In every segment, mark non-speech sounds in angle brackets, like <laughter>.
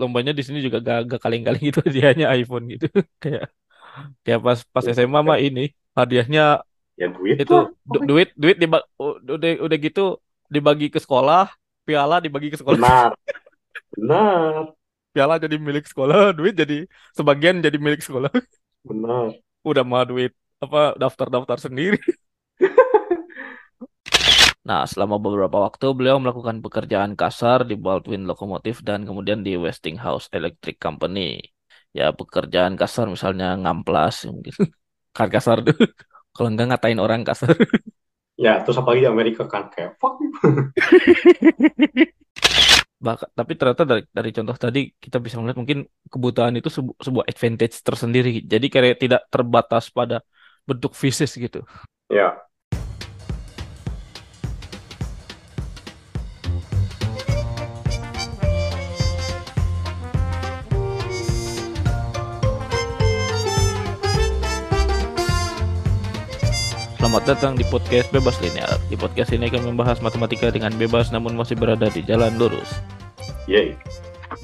lombanya di sini juga gak, gak kaleng-kaleng gitu hadiahnya iPhone gitu. <laughs> Kayak kayak pas pas SMA mah ini hadiahnya Ya duit itu lah. du- duit duit diba, udah udah gitu dibagi ke sekolah, piala dibagi ke sekolah, Benar, <laughs> benar, piala jadi milik sekolah, duit jadi sebagian jadi milik sekolah. benar. Udah mah duit apa daftar-daftar sendiri. <laughs> Nah, selama beberapa waktu beliau melakukan pekerjaan kasar di Baldwin Lokomotif dan kemudian di Westinghouse Electric Company. Ya, pekerjaan kasar misalnya ngamplas mungkin. Kan kasar tuh. <laughs> Kalau enggak ngatain orang kasar. <laughs> Ya, terus apalagi di Amerika kan kayak fuck. <laughs> Bahkan, tapi ternyata dari, dari contoh tadi kita bisa melihat mungkin kebutuhan itu sebu- sebuah advantage tersendiri. Jadi kayak tidak terbatas pada bentuk fisik gitu. Ya, Selamat datang di podcast Bebas Linear. Di podcast ini kami membahas matematika dengan bebas namun masih berada di jalan lurus. yay.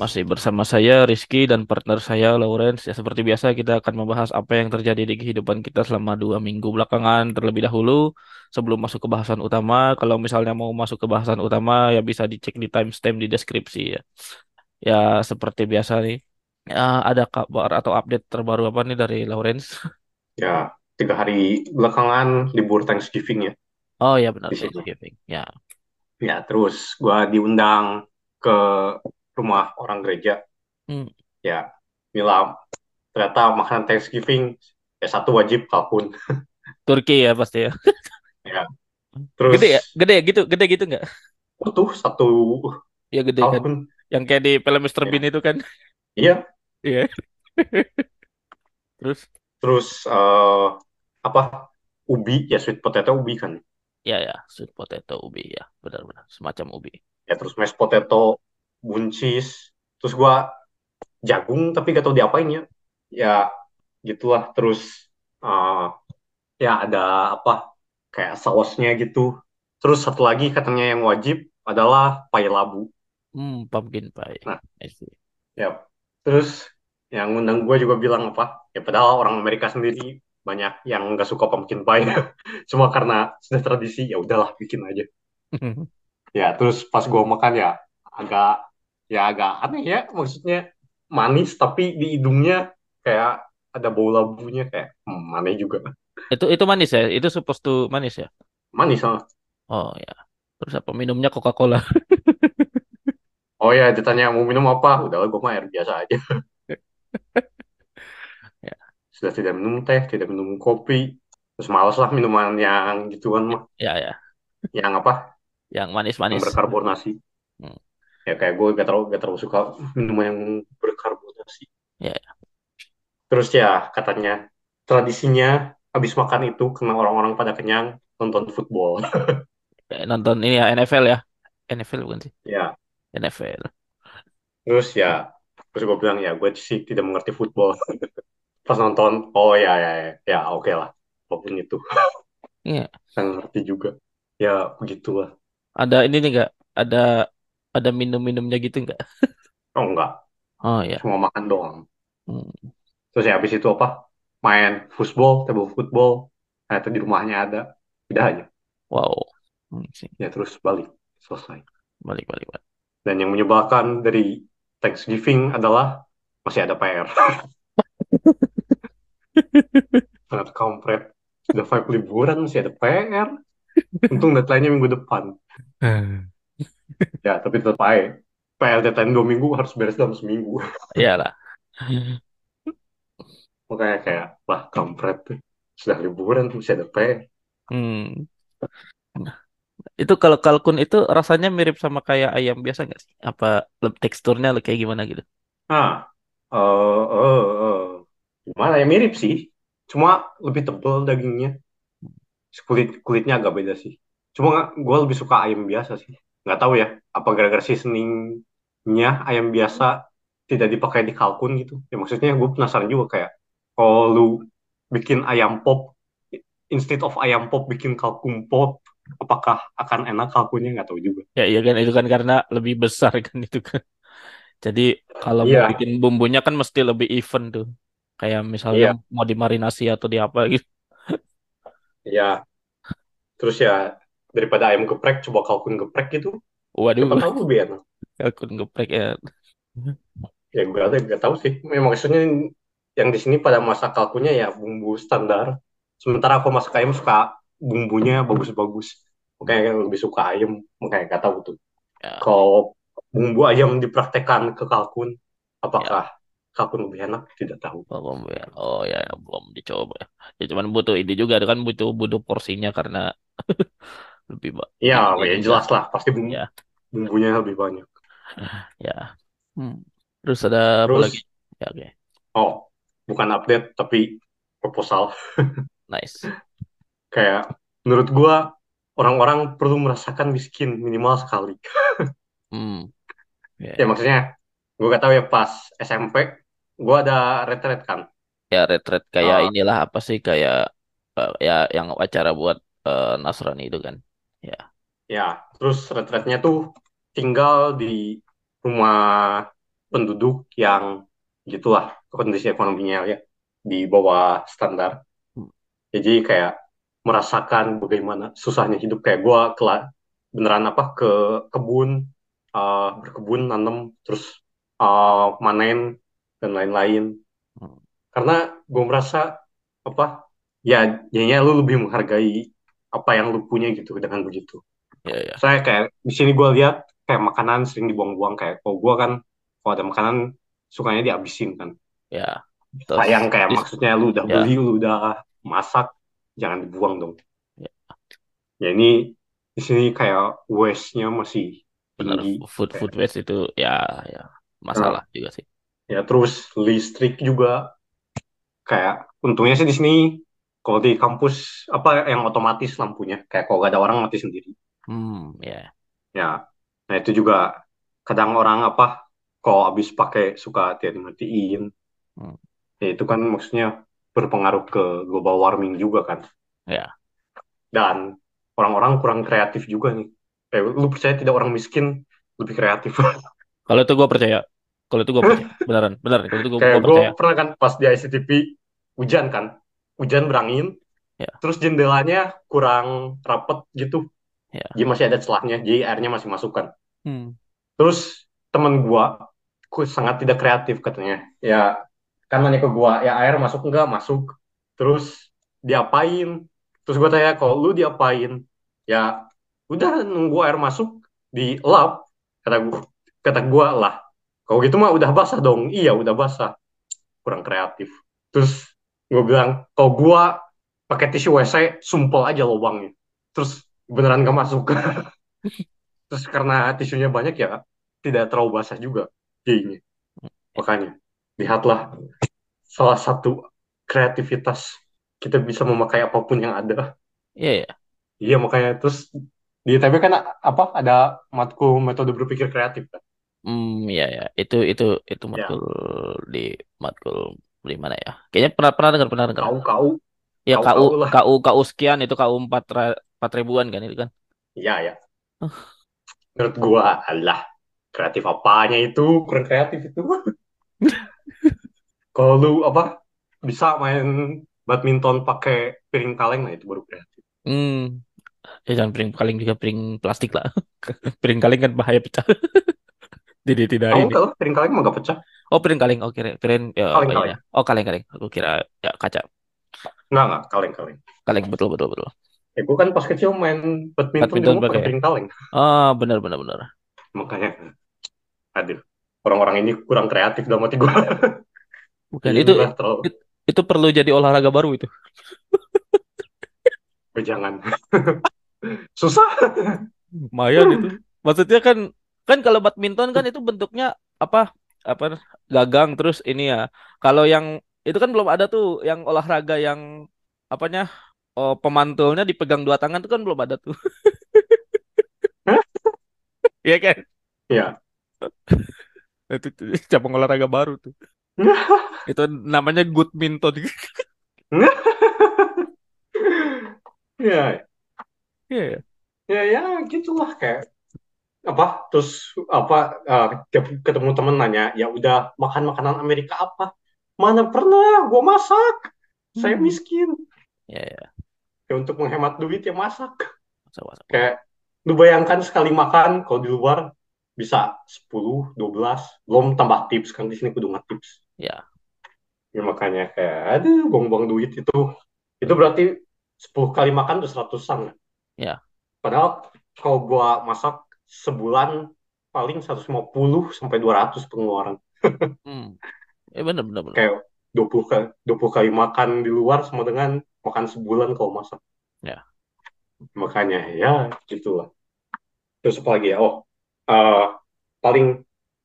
Masih bersama saya Rizky dan partner saya Lawrence. Ya seperti biasa kita akan membahas apa yang terjadi di kehidupan kita selama dua minggu belakangan terlebih dahulu sebelum masuk ke bahasan utama. Kalau misalnya mau masuk ke bahasan utama ya bisa dicek di timestamp di deskripsi ya. Ya seperti biasa nih. Ya, ada kabar atau update terbaru apa nih dari Lawrence? Ya, tiga hari belakangan libur Thanksgiving ya Oh ya benar. Thanksgiving. Ya. Ya, terus gua diundang ke rumah orang gereja. Hmm. Ya, Mila, ternyata makanan Thanksgiving ya satu wajib kalkun. <laughs> Turki ya pasti ya. Ya, terus Gede ya? Gede ya gitu? Gede gitu nggak? utuh satu Ya gede kan. kalkun. Yang kayak di film Mr. Ya. Bean itu kan. Iya, Iya. <laughs> Terus terus eh, apa? Ubi, ya sweet potato ubi kan. ya ya sweet potato ubi ya benar-benar semacam ubi. Ya, terus mashed potato, buncis. Terus gua jagung tapi gak tau diapain ya. Ya, gitulah. Terus eh, ya ada apa? Kayak sausnya gitu. Terus satu lagi katanya yang wajib adalah pai labu. Hmm, pumpkin pie. Nah. I see. Ya, terus yang undang gue juga bilang apa? Ya padahal orang Amerika sendiri banyak yang nggak suka pumpkin pie. <laughs> Cuma karena sudah tradisi, ya udahlah bikin aja. <laughs> Ya, terus pas gue makan ya agak ya agak aneh ya, maksudnya manis tapi di hidungnya kayak ada bau labunya kayak hmm, aneh juga. Itu itu manis ya? Itu supposed to manis ya? Manis ah. Oh ya. Terus apa minumnya Coca-Cola? <laughs> Oh ya, ditanya mau minum apa? Udahlah, gue mah air biasa aja. Ya. Sudah tidak minum teh, tidak minum kopi. Terus males lah minuman yang gituan mah. Ya ya. Yang apa? Yang Yang manis-manis. berkarbonasi. Hmm. Ya kayak gue gak terlalu, gak terlalu suka minuman yang berkarbonasi. Ya. Terus ya katanya tradisinya habis makan itu karena orang-orang pada kenyang nonton football. <laughs> Nonton ini ya NFL ya? NFL bukan sih? ya, NFL. terus ya terus gue bilang ya gue sih tidak mengerti football. <laughs> Pas nonton, oh ya ya ya, ya oke lah. Apa pun itu, <laughs> Iya. saya ngerti juga. Ya begitulah. Ada ini nih nggak? Ada ada minum-minumnya gitu nggak? <laughs> Oh enggak, Oh ya. cuma makan doang. Hmm. Terus ya habis itu apa? Main football, table football. Ternyata di rumahnya ada. Udah aja. Wow. Hmm, sih. Ya terus balik. Selesai. Balik balik balik. Dan yang menyebalkan dari Thanksgiving adalah masih ada PR. <laughs> Sangat kampret. Sudah five liburan masih ada PR. Untung deadline-nya minggu depan. Ya, tapi tetap aja. PR deadline dua minggu harus beres dalam seminggu. Iyalah. Makanya kayak, wah kampret tuh. Sudah liburan masih ada PR. Hmm. Itu kalau kalkun itu rasanya mirip sama kayak ayam biasa nggak sih? Apa teksturnya kayak gimana gitu? Ah, eh, eh, eh. Gimana ya mirip sih. Cuma lebih tebal dagingnya. Kulit kulitnya agak beda sih. Cuma gue lebih suka ayam biasa sih. Nggak tahu ya, apa gara-gara seasoningnya ayam biasa tidak dipakai di kalkun gitu. Ya maksudnya gue penasaran juga kayak, kalau lu bikin ayam pop, instead of ayam pop bikin kalkun pop, apakah akan enak kalkunnya nggak tahu juga. Ya iya kan itu kan karena lebih besar kan <laughs> itu kan. Jadi kalau mau Iya, bikin bumbunya kan mesti lebih even tuh. Kayak misalnya iya, mau dimarinasi atau di apa gitu. iya. Terus ya daripada ayam geprek, coba kalkun geprek gitu. Siapa Waduh, tahu lebih enak. akun geprek ya. Ya gue ada nggak tahu sih. Memang maksudnya yang di sini pada masak kalkunnya ya bumbu standar. Sementara aku masak ayam suka bumbunya bagus-bagus. Makanya lebih suka ayam. Makanya nggak tahu tuh. Ya, Kalau bumbu ayam dipraktekkan ke kalkun, apakah ya. Kalkun lebih enak? Tidak tahu. Belum ya. Oh ya, ya, belum dicoba. Ya cuman butuh ini juga kan butuh butuh porsinya karena <laughs> lebih ba- Ya, tinggi ya juga. jelas lah. Pasti bumbu, Ya, bumbunya lebih banyak. <laughs> ya. Hmm. Terus ada apa lagi? Terus, Ya, oke. oh, bukan update, tapi proposal. <laughs> Nice. Kayak, menurut gua, orang-orang perlu merasakan miskin minimal sekali. Hmm. Ya, Ya, ya. maksudnya, gua gak tahu ya, pas SMP, gua ada retret kan. Ya retret kayak Eh, inilah apa sih kayak eh, ya yang acara buat eh, Nasrani itu kan. Ya. ya, terus retretnya tuh tinggal di rumah penduduk yang gitulah kondisi ekonominya ya di bawah standar. Hmm. Jadi kayak merasakan bagaimana susahnya hidup kayak gue kela beneran apa ke kebun uh, berkebun nanam terus uh, manen dan lain-lain. Hmm. karena gue merasa apa ya jadinya lu lebih menghargai apa yang lu punya gitu dengan begitu. Ya, ya. saya kayak di sini gue lihat kayak makanan sering dibuang-buang. Kayak kalau gue kan kalau ada makanan sukanya dihabisin kan. Ya. Terus sayang kayak maksudnya lu udah ya, beli lu udah masak jangan dibuang dong. Ya ya ini di sini kayak waste-nya masih benar tinggi. food food waste itu ya ya nah, masalah juga sih. Ya terus listrik juga. Kayak untungnya sih di sini kalau di kampus apa yang otomatis lampunya. Kayak kalau gak ada orang mati sendiri. Hmm, ya. ya nah itu juga kadang orang apa kalau habis pakai suka tidak dimatiin Hmm, ya itu kan maksudnya berpengaruh ke global warming juga kan. Ya. dan orang-orang kurang kreatif juga nih. Eh, lu percaya tidak orang miskin lebih kreatif? <laughs> Kalau itu gue percaya. Kalau itu gue percaya. <laughs> Beneran, beneran. Kalau itu gue kayak gue percaya. pernah kan pas di ICTP hujan kan. Hujan berangin. Ya, terus jendelanya kurang rapet gitu. Ya. jadi masih ada celahnya jadi airnya masih masuk kan. Hmm, terus temen gua ku sangat tidak kreatif katanya. Ya kan nanya ke gua ya air masuk enggak masuk. Terus diapain? Terus gua tanya kalau lu diapain? Ya udah nunggu air masuk di lap kata gua. Kata gua lah kalau gitu mah udah basah dong. Iya udah basah. Kurang kreatif. Terus gua bilang kalau gua pakai tisu WC sumpel aja lubangnya. Terus beneran gak masuk. <laughs> Terus karena tisunya banyak ya tidak terlalu basah juga jadinya. Makanya lihatlah salah satu kreativitas kita bisa memakai apa pun yang ada. Iya, ya. iya makanya terus di ITB kan apa ada matkul metode berpikir kreatif kan Hmm, ya, ya. Itu itu itu ya matkul di matkul di mana ya? Kayaknya pernah pernah dengar pernah dengar. kau kau Ya kau KU kau lah KU KU sekian itu KU empat empat ribuan kan itu kan. iya ya menurut gua Allah kreatif apanya itu kurang kreatif itu <laughs> kalau lu apa bisa main badminton pakai piring kaleng nah itu baru kreatif Hmm, ya jangan piring kaleng juga piring plastik lah. <laughs> Piring kaleng kan bahaya pecah. <laughs> Jadi tidak kamu ini. kalau piring kaleng mah gak pecah Oh piring kaleng, oh kira piring ya kaleng oh, iya. kaleng Oh kaleng kaleng. Aku kira ya kaca. Enggak, enggak, kaleng-kaleng. Kaleng betul betul betul. Ya, gue kan pas kecil main badminton Badminton pakai piring kaleng. Ah benar benar benar. Makanya, aduh, orang-orang ini kurang kreatif dalam hati gue. Bukan itu Inilah terlalu it- itu perlu jadi olahraga baru itu. jangan. <laughs> Susah. Lumayan itu. Maksudnya kan kan kalau badminton kan itu bentuknya apa apa gagang terus ini ya. Kalau yang itu kan belum ada tuh yang olahraga yang apanya oh, pemantulnya dipegang dua tangan tuh kan belum ada tuh. <laughs> Iya kan? Ya, Itu, itu cabang olahraga baru tuh. <laughs> Itu namanya goodminton. <laughs> ya, Iya. ya, ya, gitulah kayak. Apa? Terus apa uh, ketemu temen nanya ya udah makan makanan Amerika apa? Mana pernah gue masak. Saya Hmm. miskin. Ya, ya. ya untuk menghemat duit ya masak. Masa, masa. kayak lu bayangkan sekali makan kalau di luar bisa 10, 12 belum tambah tips kan di sini kudu tips Ya, ya makanya kayak aduh buang-buang duit itu. Itu berarti 10 kali makan tuh seratusan. Ya. padahal kalau gua masak sebulan paling 150 sampai 200 pengeluaran Hmm. Eh bener bener bener. kayak 20 kali 20 kali makan di luar sama dengan makan sebulan kalau masak Ya. makanya ya gitulah terus apa lagi ya oh eh, paling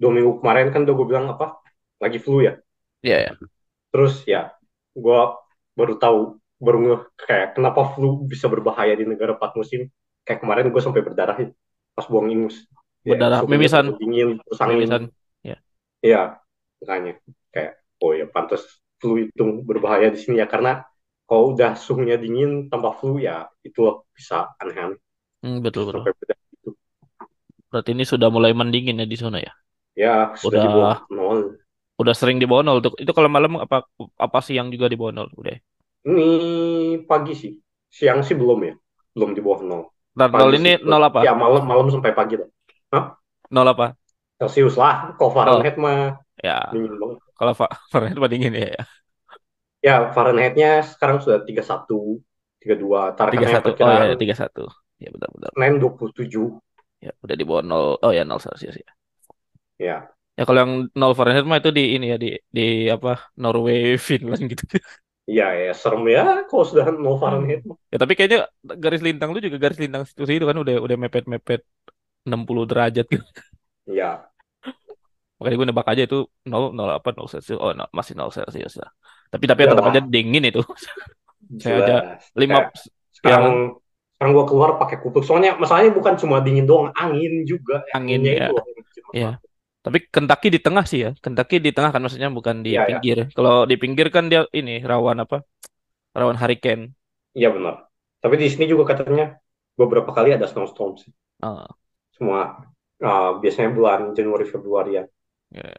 dua minggu kemarin kan udah gue bilang apa lagi flu ya Ya, ya. terus ya gue baru tahu baru ngeh kayak kenapa flu bisa berbahaya di negara empat musim kayak kemarin gue sampai berdarah ya, pas buang ingus ya Berdarah suhunya mimisan, dingin terus angin mimisan. Ya. ya makanya kayak oh ya pantas flu itu berbahaya di sini ya karena kalau udah suhunya dingin tambah flu ya itu bisa aneh-aneh Hmm, betul betul. gitu Berarti ini sudah mulai mendingin ya di sana ya. ya sudah di bawah Udah nol udah sering di bawah nol tuh. Itu kalau malam apa apa siang juga di bawah nol udah. ini pagi sih siang sih belum ya belum di bawah nol Ntar nol ini nol apa? ya malam malam sampai pagi lah Hah? Nol apa? Celsius lah kalau Nol. Fahrenheit mah Ya, dingin banget kalau <laughs> Fahrenheit mah dingin ya. ya. ya Fahrenheitnya sekarang sudah 31 32 Tiga targetnya satu. Oh ya, tiga satu. Ya benar benar. Senin 27 Ya udah di bawah nol. Oh ya nol Celsius ya. ya Ya kalau yang nol Fahrenheit mah itu di ini ya di di apa Norway, <laughs> Finland gitu. Iya ya serem ya kalau sudah 0 Fahrenheit mah. Ya tapi kayaknya garis lintang lu juga garis lintang situ itu kan udah udah mepet-mepet 60 derajat gitu. Iya, Makanya gue nebak aja itu 0 0 apa 0 Celsius. Oh, no, masih 0 Celsius lah. Tapi tapi tetap aja dingin itu. Saya aja jelas. 5 Kayak sekarang sekarang gua keluar pakai kupluk. Soalnya masalahnya bukan cuma dingin doang, angin juga. angin Anginnya ya. itu Ya. Tapi Kentucky di tengah sih ya. Kentucky di tengah kan maksudnya bukan di ya, pinggir. Kalau di pinggir kan dia ini rawan apa? Rawan hurricane. iya benar. Tapi di sini juga katanya beberapa kali ada snowstorm sih. Ah, Semua ah, biasanya bulan Januari Februari ya. ya.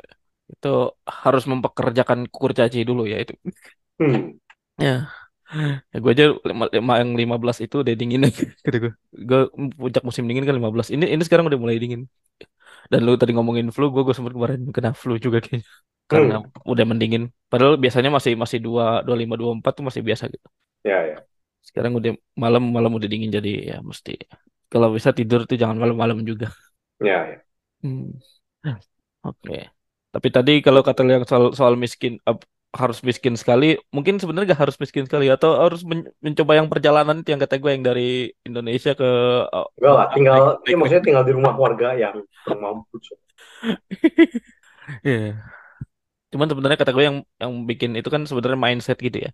Itu harus mempekerjakan kurcaci dulu ya itu. Hmm. Ya. Ya gue aja lima, lima, yang 15 itu udah dingin gitu gue. Gue puncak musim dingin kan 15. Ini ini sekarang udah mulai dingin. Dan lu tadi ngomongin flu, gue gue sempat kemarin kena flu juga kayaknya. Karena Hmm. udah mendingin. Padahal biasanya masih masih dua dua lima dua empat tuh masih biasa gitu. Ya ya. Sekarang udah malam malam udah dingin jadi ya mesti kalau bisa tidur tuh jangan malam-malam juga. Ya ya. Hmm. Oke. Tapi tadi kalau kata lu yang soal soal miskin harus miskin sekali, mungkin sebenarnya gak harus miskin sekali atau harus men- mencoba yang perjalanan itu yang kata gue yang dari Indonesia ke oh, Enggak lah, Batam, tinggal ya naik maksudnya tinggal di rumah warga yang mampu. <laughs> Iya. Cuman sebenarnya kata gue yang yang bikin itu kan sebenarnya mindset gitu ya.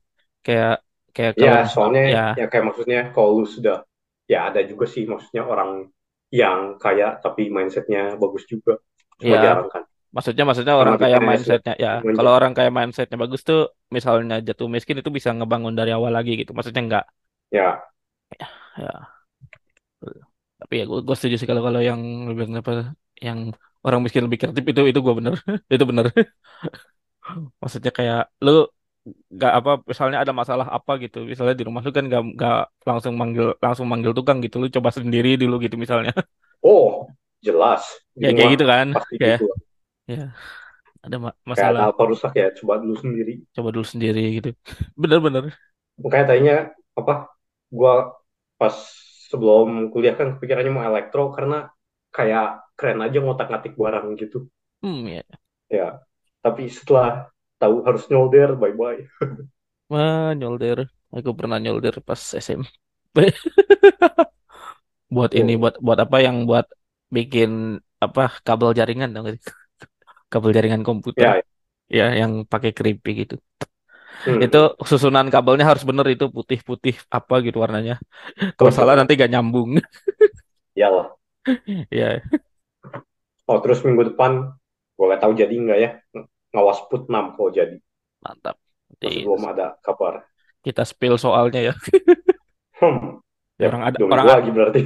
Kayak kayak kalau Ya, soalnya ya ya kayak maksudnya kalau lu sudah ya ada juga sih maksudnya orang yang kaya tapi mindsetnya bagus juga. Cuma ya jarang kan. Maksudnya maksudnya orang kaya mindsetnya ya kalau orang kaya mindsetnya bagus tuh misalnya jatuh miskin itu bisa ngebangun dari awal lagi gitu. Maksudnya enggak. Ya, ya tapi ya gue, gue setuju sih kalau kalau yang lebih apa yang orang miskin lebih kreatif itu itu gue bener. <laughs> Itu bener. <laughs> Maksudnya kayak lu nggak apa misalnya ada masalah apa gitu. Misalnya di rumah lu kan nggak nggak langsung manggil langsung manggil tukang gitu. Lu coba sendiri dulu gitu misalnya. Oh jelas. Ya kayak gitu kan. pasti kayak gitu. Ya ada ma- Kayak masalah apa rusak ya coba dulu sendiri. coba dulu sendiri gitu <laughs> bener-bener Makanya tadinya apa? Gua pas sebelum kuliah kan kepikirannya mau elektro karena kayak keren aja ngotak-ngatik barang gitu. hmm ya Ya, tapi setelah tahu harus nyolder, bye-bye. <laughs> Wah, nyolder aku pernah nyolder pas SMP <laughs> buat ini Oh, buat buat apa yang buat bikin apa kabel jaringan dong kabel jaringan komputer. Ya, ya. Yang pakai keripik gitu. Itu hmm, susunan kabelnya harus bener itu putih-putih apa gitu warnanya. <laughs> Kalau oh salah nanti gak nyambung. <laughs> Iyalah. <laughs> ya. Oh, terus minggu depan gue gak tahu jadi nggak ya? Ng- ngawas put 6 kalau jadi. mantap. Masih Di, belum ada kabar. kita spill soalnya ya. Hmm, Ya, ya orang ada orang lagi berarti.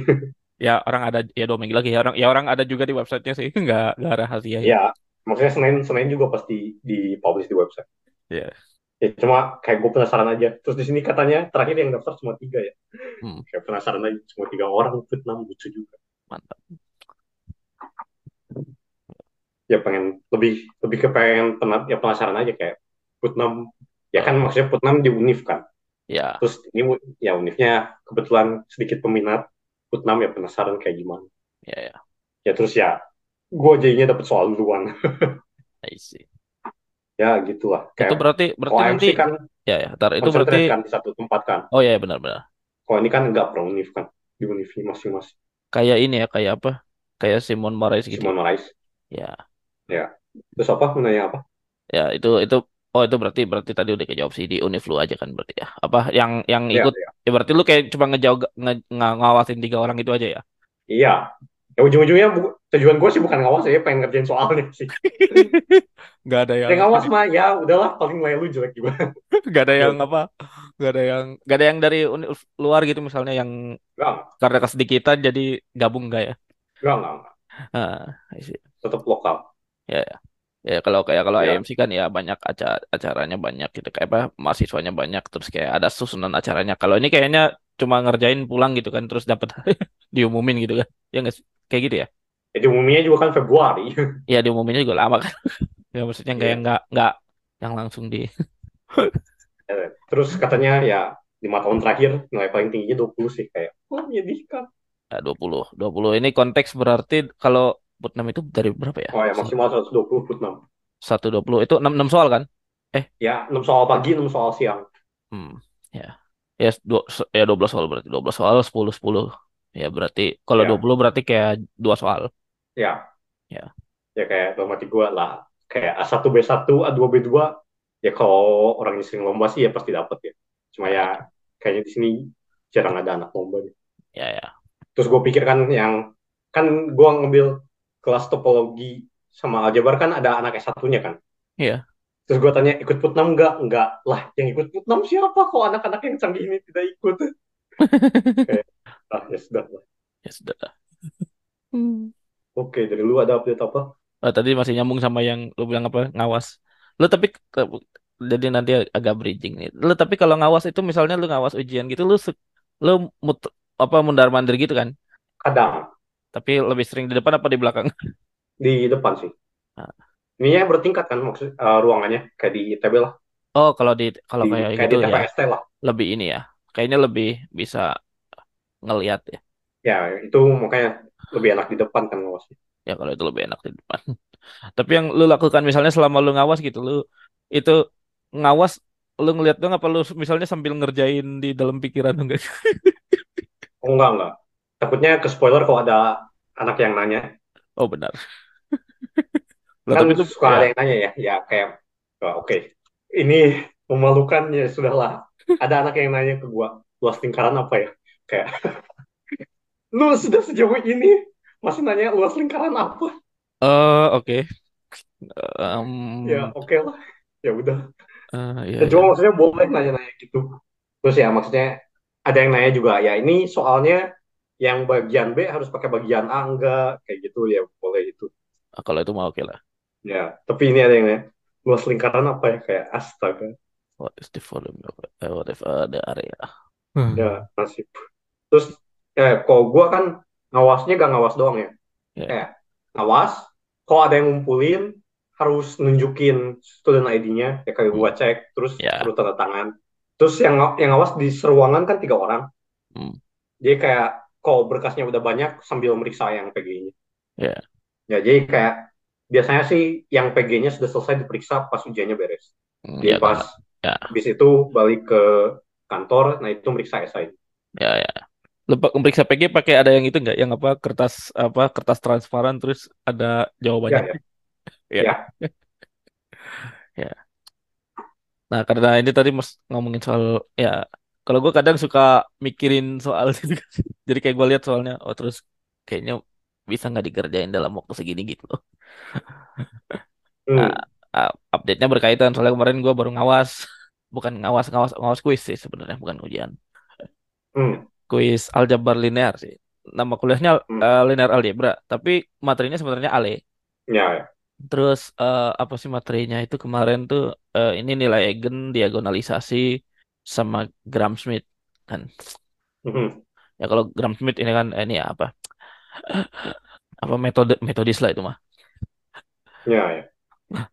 ya orang ada ya dua minggu lagi. Ya orang ya orang ada juga di websitenya sih. Nggak nggak rahasia ya. Ya, maksudnya Senin Senin juga pasti di publish di website. ya Ya cuma kayak gue penasaran aja. Terus di sini katanya terakhir yang daftar cuma tiga ya. hmm, Kayak penasaran aja cuma tiga orang Vietnam lucu juga. mantap Ya pengen lebih lebih ke pengen pena- ya penasaran aja kayak Putnam. Ya kan maksudnya Putnam di Unif kan. ya Terus ini ya Unifnya kebetulan sedikit peminat Putnam ya penasaran kayak gimana. ya ya Ya terus ya gue jadinya dapet soal duluan. <laughs> I see. ya gitulah. itu Kayak berarti kalau berarti nanti kan ya ya ntar itu berarti kan di satu tempat kan. oh ya ya, benar-benar Kalau ini kan nggak per Unif kan. Di Unif masing-masing. kayak ini ya kayak apa kayak Simon Moraes gitu ya Simon Rice. ya Ya. Terus apa? Mau nanya apa? ya itu itu oh itu berarti berarti tadi udah kejawab sih di Univ lu aja kan berarti ya apa yang yang Ya, ikut ya. ya berarti lu kayak cuma ngejauh nge, nge- ngawasin tiga orang itu aja ya Iya. Ya ujung-ujungnya tujuan gue sih bukan ngawas ya, pengen ngerjain soalnya sih. <laughs> nggak ada yang Yang ngawas mah ya udahlah paling nilai lu jelek juga. <laughs> nggak ada Ya yang apa nggak ada yang nggak ada yang dari luar gitu misalnya yang Enggak, karena kesedikitan jadi gabung nggak ya enggak, enggak, enggak. ah. Tetap lokal. ya ya ya kalau kayak kalau Ya. AMC kan ya banyak acara acaranya banyak gitu kayak apa mahasiswanya banyak terus kayak ada susunan acaranya kalau ini kayaknya cuma ngerjain pulang gitu kan terus dapat <laughs> diumumin gitu kan ya nggak kayak gitu ya? Jadi umumnya juga kan Februari. <laughs> ya diumuminnya juga lama kan? <laughs> Ya maksudnya kayak Iya. nggak nggak yang langsung di Ya, <laughs> Terus katanya ya lima tahun terakhir nilai paling tingginya 20 sih kayak oh menyedihkan. ya, 20 20 ini konteks berarti kalau Putnam itu dari berapa ya? Oh ya maksimal 120 put 6. satu dua puluh. Itu enam enam soal kan? Eh. Ya 6 soal pagi, 6 soal siang. hmm ya. Ya dua ya 12 soal berarti. 12 soal 10 10 ya berarti kalau Ya, 20 berarti kayak dua soal ya, ya ya kayak hati gue lah kayak A1 B1, A2 B2 ya kalau orang yang sering lomba sih ya pasti dapat ya. Cuma ya ya kayaknya di sini jarang ada anak lomba nih. ya ya Terus gue pikir kan yang kan gue ngambil kelas topologi sama aljabar kan ada anak S1-nya kan. iya Terus gue tanya ikut putnam enggak? Enggak. Lah, yang ikut putnam siapa kok anak-anak yang canggih ini tidak ikut? Kayak, <laughs> ah ya sudah lah. ya sudah lah. Hmm. Oke, dari lu ada update apa? Oh, tadi masih nyambung sama yang lu bilang apa ngawas lu tapi jadi nanti agak bridging nih lu tapi kalau ngawas itu misalnya lu ngawas ujian gitu lu se- lu mut, apa mundar mandir gitu kan Kadang tapi lebih sering di depan apa di belakang <laughs> di depan sih. Nah, Ini bertingkat kan maksud eh, ruangannya kayak di ITB lah, oh kalau di kalau di kayak kayak gitu di ya lah. lebih ini ya kayaknya lebih bisa ngelihat ya Ya, itu makanya lebih enak di depan kan ngawasnya. ya kalau itu lebih enak di depan <laughs> tapi yang lu lakukan misalnya selama lu ngawas gitu lu itu ngawas lu ngeliat dong apa lu misalnya sambil ngerjain di dalam pikiran lu enggak <laughs> Oh enggak, enggak. Takutnya ke spoiler kalau ada anak yang nanya. oh benar lah <laughs> Kan tapi itu suka ya ada yang nanya ya, ya kayak, oh, oke, ini memalukan ya sudahlah. Ada anak yang nanya ke gua, luas lingkaran apa ya? Kayak, <laughs> lu sudah sejauh ini masih nanya luas lingkaran apa? eh oke Em, Ya oke lah, ya udah. eh, ya Ya, cuma maksudnya boleh nanya-nanya gitu. Terus ya maksudnya ada yang nanya juga, ya ini soalnya yang bagian B harus pakai bagian A enggak kayak gitu ya boleh itu. Ah, kalau itu mah oke lah Ya, tapi ini ada yang nanya, luas lingkaran apa ya? Kayak astaga. what is the volume of uh, what if uh, the area Ya, nasib. Terus ya kalau gua kan ngawasnya gak ngawas doang ya. ya Kayak ngawas, kalau ada yang ngumpulin harus nunjukin student ID-nya, ya kayak Hmm. gua cek, terus ya suruh tanda tangan. Terus yang yang ngawas di seruangan kan tiga orang. Hmm. Jadi kayak kalau berkasnya udah banyak sambil meriksa yang PG-nya. ya Ya, jadi kayak biasanya sih yang PG-nya sudah selesai diperiksa pas ujiannya beres. Hmm, Jadi ya pas karena ya habis itu balik ke kantor, nah itu meriksa esai. ya ya Lepas periksa PG pakai ada yang itu enggak yang apa kertas apa kertas transparan terus ada Ya, jawabannya ya, ya. Ya. <laughs> ya. Nah karena ini tadi mas ngomongin soal ya kalau gue kadang suka mikirin soal <laughs> itu. Jadi kayak gue lihat soalnya oh terus kayaknya bisa nggak dikerjain dalam waktu segini gitu. Loh Nah, Hmm, uh, update-nya berkaitan. Soalnya kemarin gue baru ngawas. Bukan ngawas ngawas ngawas kuis sih sebenarnya bukan ujian. Hmm. Kuis aljabar linear sih nama kuliahnya Hmm. eh, linear algebra, tapi materinya sebenarnya Ale. Ya, ya. Terus eh, apa sih materinya itu kemarin tuh eh, ini nilai eigen, diagonalisasi sama Gram-Schmidt kan. Mhm. Ya kalau Gram-Schmidt ini kan eh, ini ya apa? Apa metode metodis lah itu mah. Ya, ya.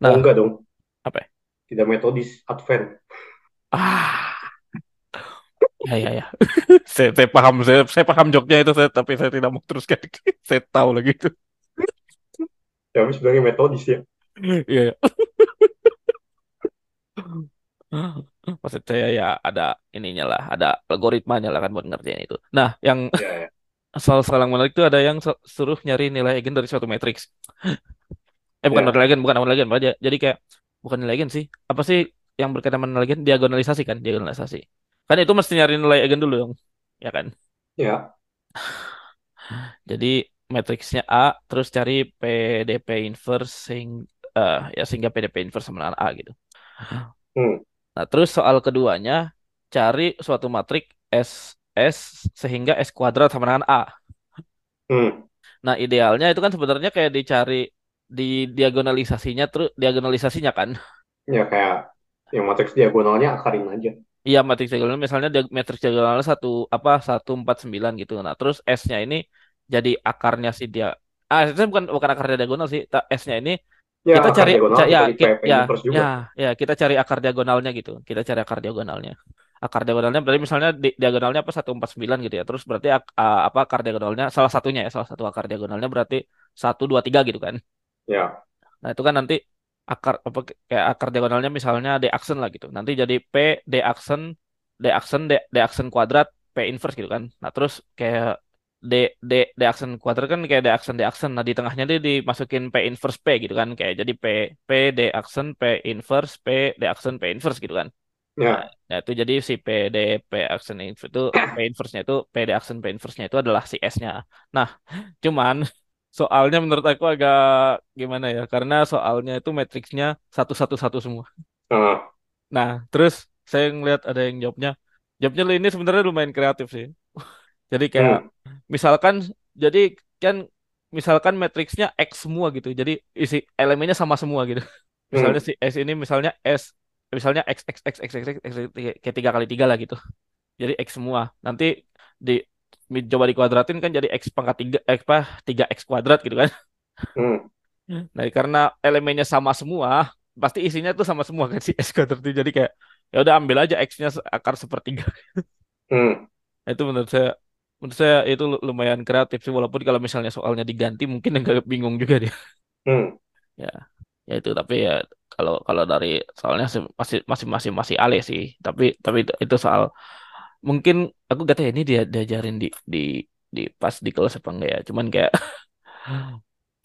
Oh, Nah, enggak dong. apa? ya? Tidak metodis, Advent. Ah, ya ya ya. <laughs> Saya, saya paham, saya, saya paham joknya itu, saya, tapi saya tidak mau teruskan. <laughs> Saya tahu lagi itu. Ya, tapi sebenarnya metodis ya. Iya. ya. <laughs> Maksud saya ya ada ininya lah, ada algoritmanya lah kan buat ngerjain itu. Nah, yang Ya, ya. soal salang menarik itu ada yang su- suruh nyari nilai eigen dari suatu matriks. Eh bukan Ya, nilai eigen, bukan nilai eigen aja. Jadi kayak bukan nilai eigen sih. Apa sih yang berkaitan dengan eigen? Diagonalisasi kan, diagonalisasi. Kan itu mesti nyari nilai eigen dulu dong. Ya kan? ya. Jadi matriksnya A terus cari PDP inverse sing eh, ya sehingga PDP inverse sama dengan A gitu. Hmm. Nah, terus soal keduanya cari suatu matrik S S sehingga S kuadrat sama dengan A. Hmm. Nah, idealnya itu kan sebenarnya kayak dicari di diagonalisasinya terus diagonalisasinya kan. Ya, kayak yang matriks diagonalnya akarin aja. Iya, matriks diagonal misalnya dia matriks diagonalnya satu apa 149 gitu. Nah, terus S-nya ini jadi akarnya si dia Ah, itu bukan bukan akarnya diagonal sih. S-nya ini Ya, kita akar cari ca- ya ya ya ya kita cari akar diagonalnya gitu. Kita cari akar diagonalnya. Akar diagonalnya berarti misalnya di, diagonalnya apa 149 gitu ya. Terus berarti ak- apa akar diagonalnya salah satunya ya, salah satu akar diagonalnya berarti 1 2 3 gitu kan. Ya, Nah, itu kan nanti akar apa kayak akar diagonalnya misalnya D aksen lah gitu. Nanti jadi P D aksen D aksen D, D aksen kuadrat P inverse gitu kan. Nah, terus kayak D D D aksen kuadrat kan kayak D aksen D aksen. Nah, di tengahnya dia dimasukin P inverse P gitu kan. Kayak jadi P P D aksen P inverse P D aksen P inverse gitu kan. Nah, ya. nah itu jadi si P D P aksen inverse itu P inverse-nya itu P D aksen P inverse-nya itu adalah si S-nya. Nah, cuman soalnya menurut aku agak gimana ya? Karena soalnya itu matriksnya satu-satu-satu semua. Ah, Nah, terus saya ngeliat ada yang jawabnya. Jawabnya ini sebenarnya lumayan kreatif sih. Jadi kayak hmm. misalkan jadi kan misalkan matriksnya X semua gitu. Jadi isi elemennya sama semua gitu. Misalnya Hmm. si S ini misalnya S misalnya X X X X X X, X kayak tiga kali tiga lah gitu. Jadi X semua. Nanti di coba dikuadratin kan jadi X pangkat tiga X apa tiga X kuadrat gitu kan. Hmm. Nah, karena elemennya sama semua, pasti isinya tuh sama semua kan si S kuadrat itu. Jadi kayak ya udah ambil aja X-nya akar sepertiga. Hmm. Nah, itu menurut saya menurut saya itu lu- lumayan kreatif sih walaupun kalau misalnya soalnya diganti mungkin agak bingung juga dia. Hmm. Ya, ya itu tapi ya kalau kalau dari soalnya sih masih masih masih masih ale sih. Tapi tapi itu, itu soal mungkin aku gak tahu ya ini dia diajarin di di di pas di kelas apa enggak ya. Cuman kayak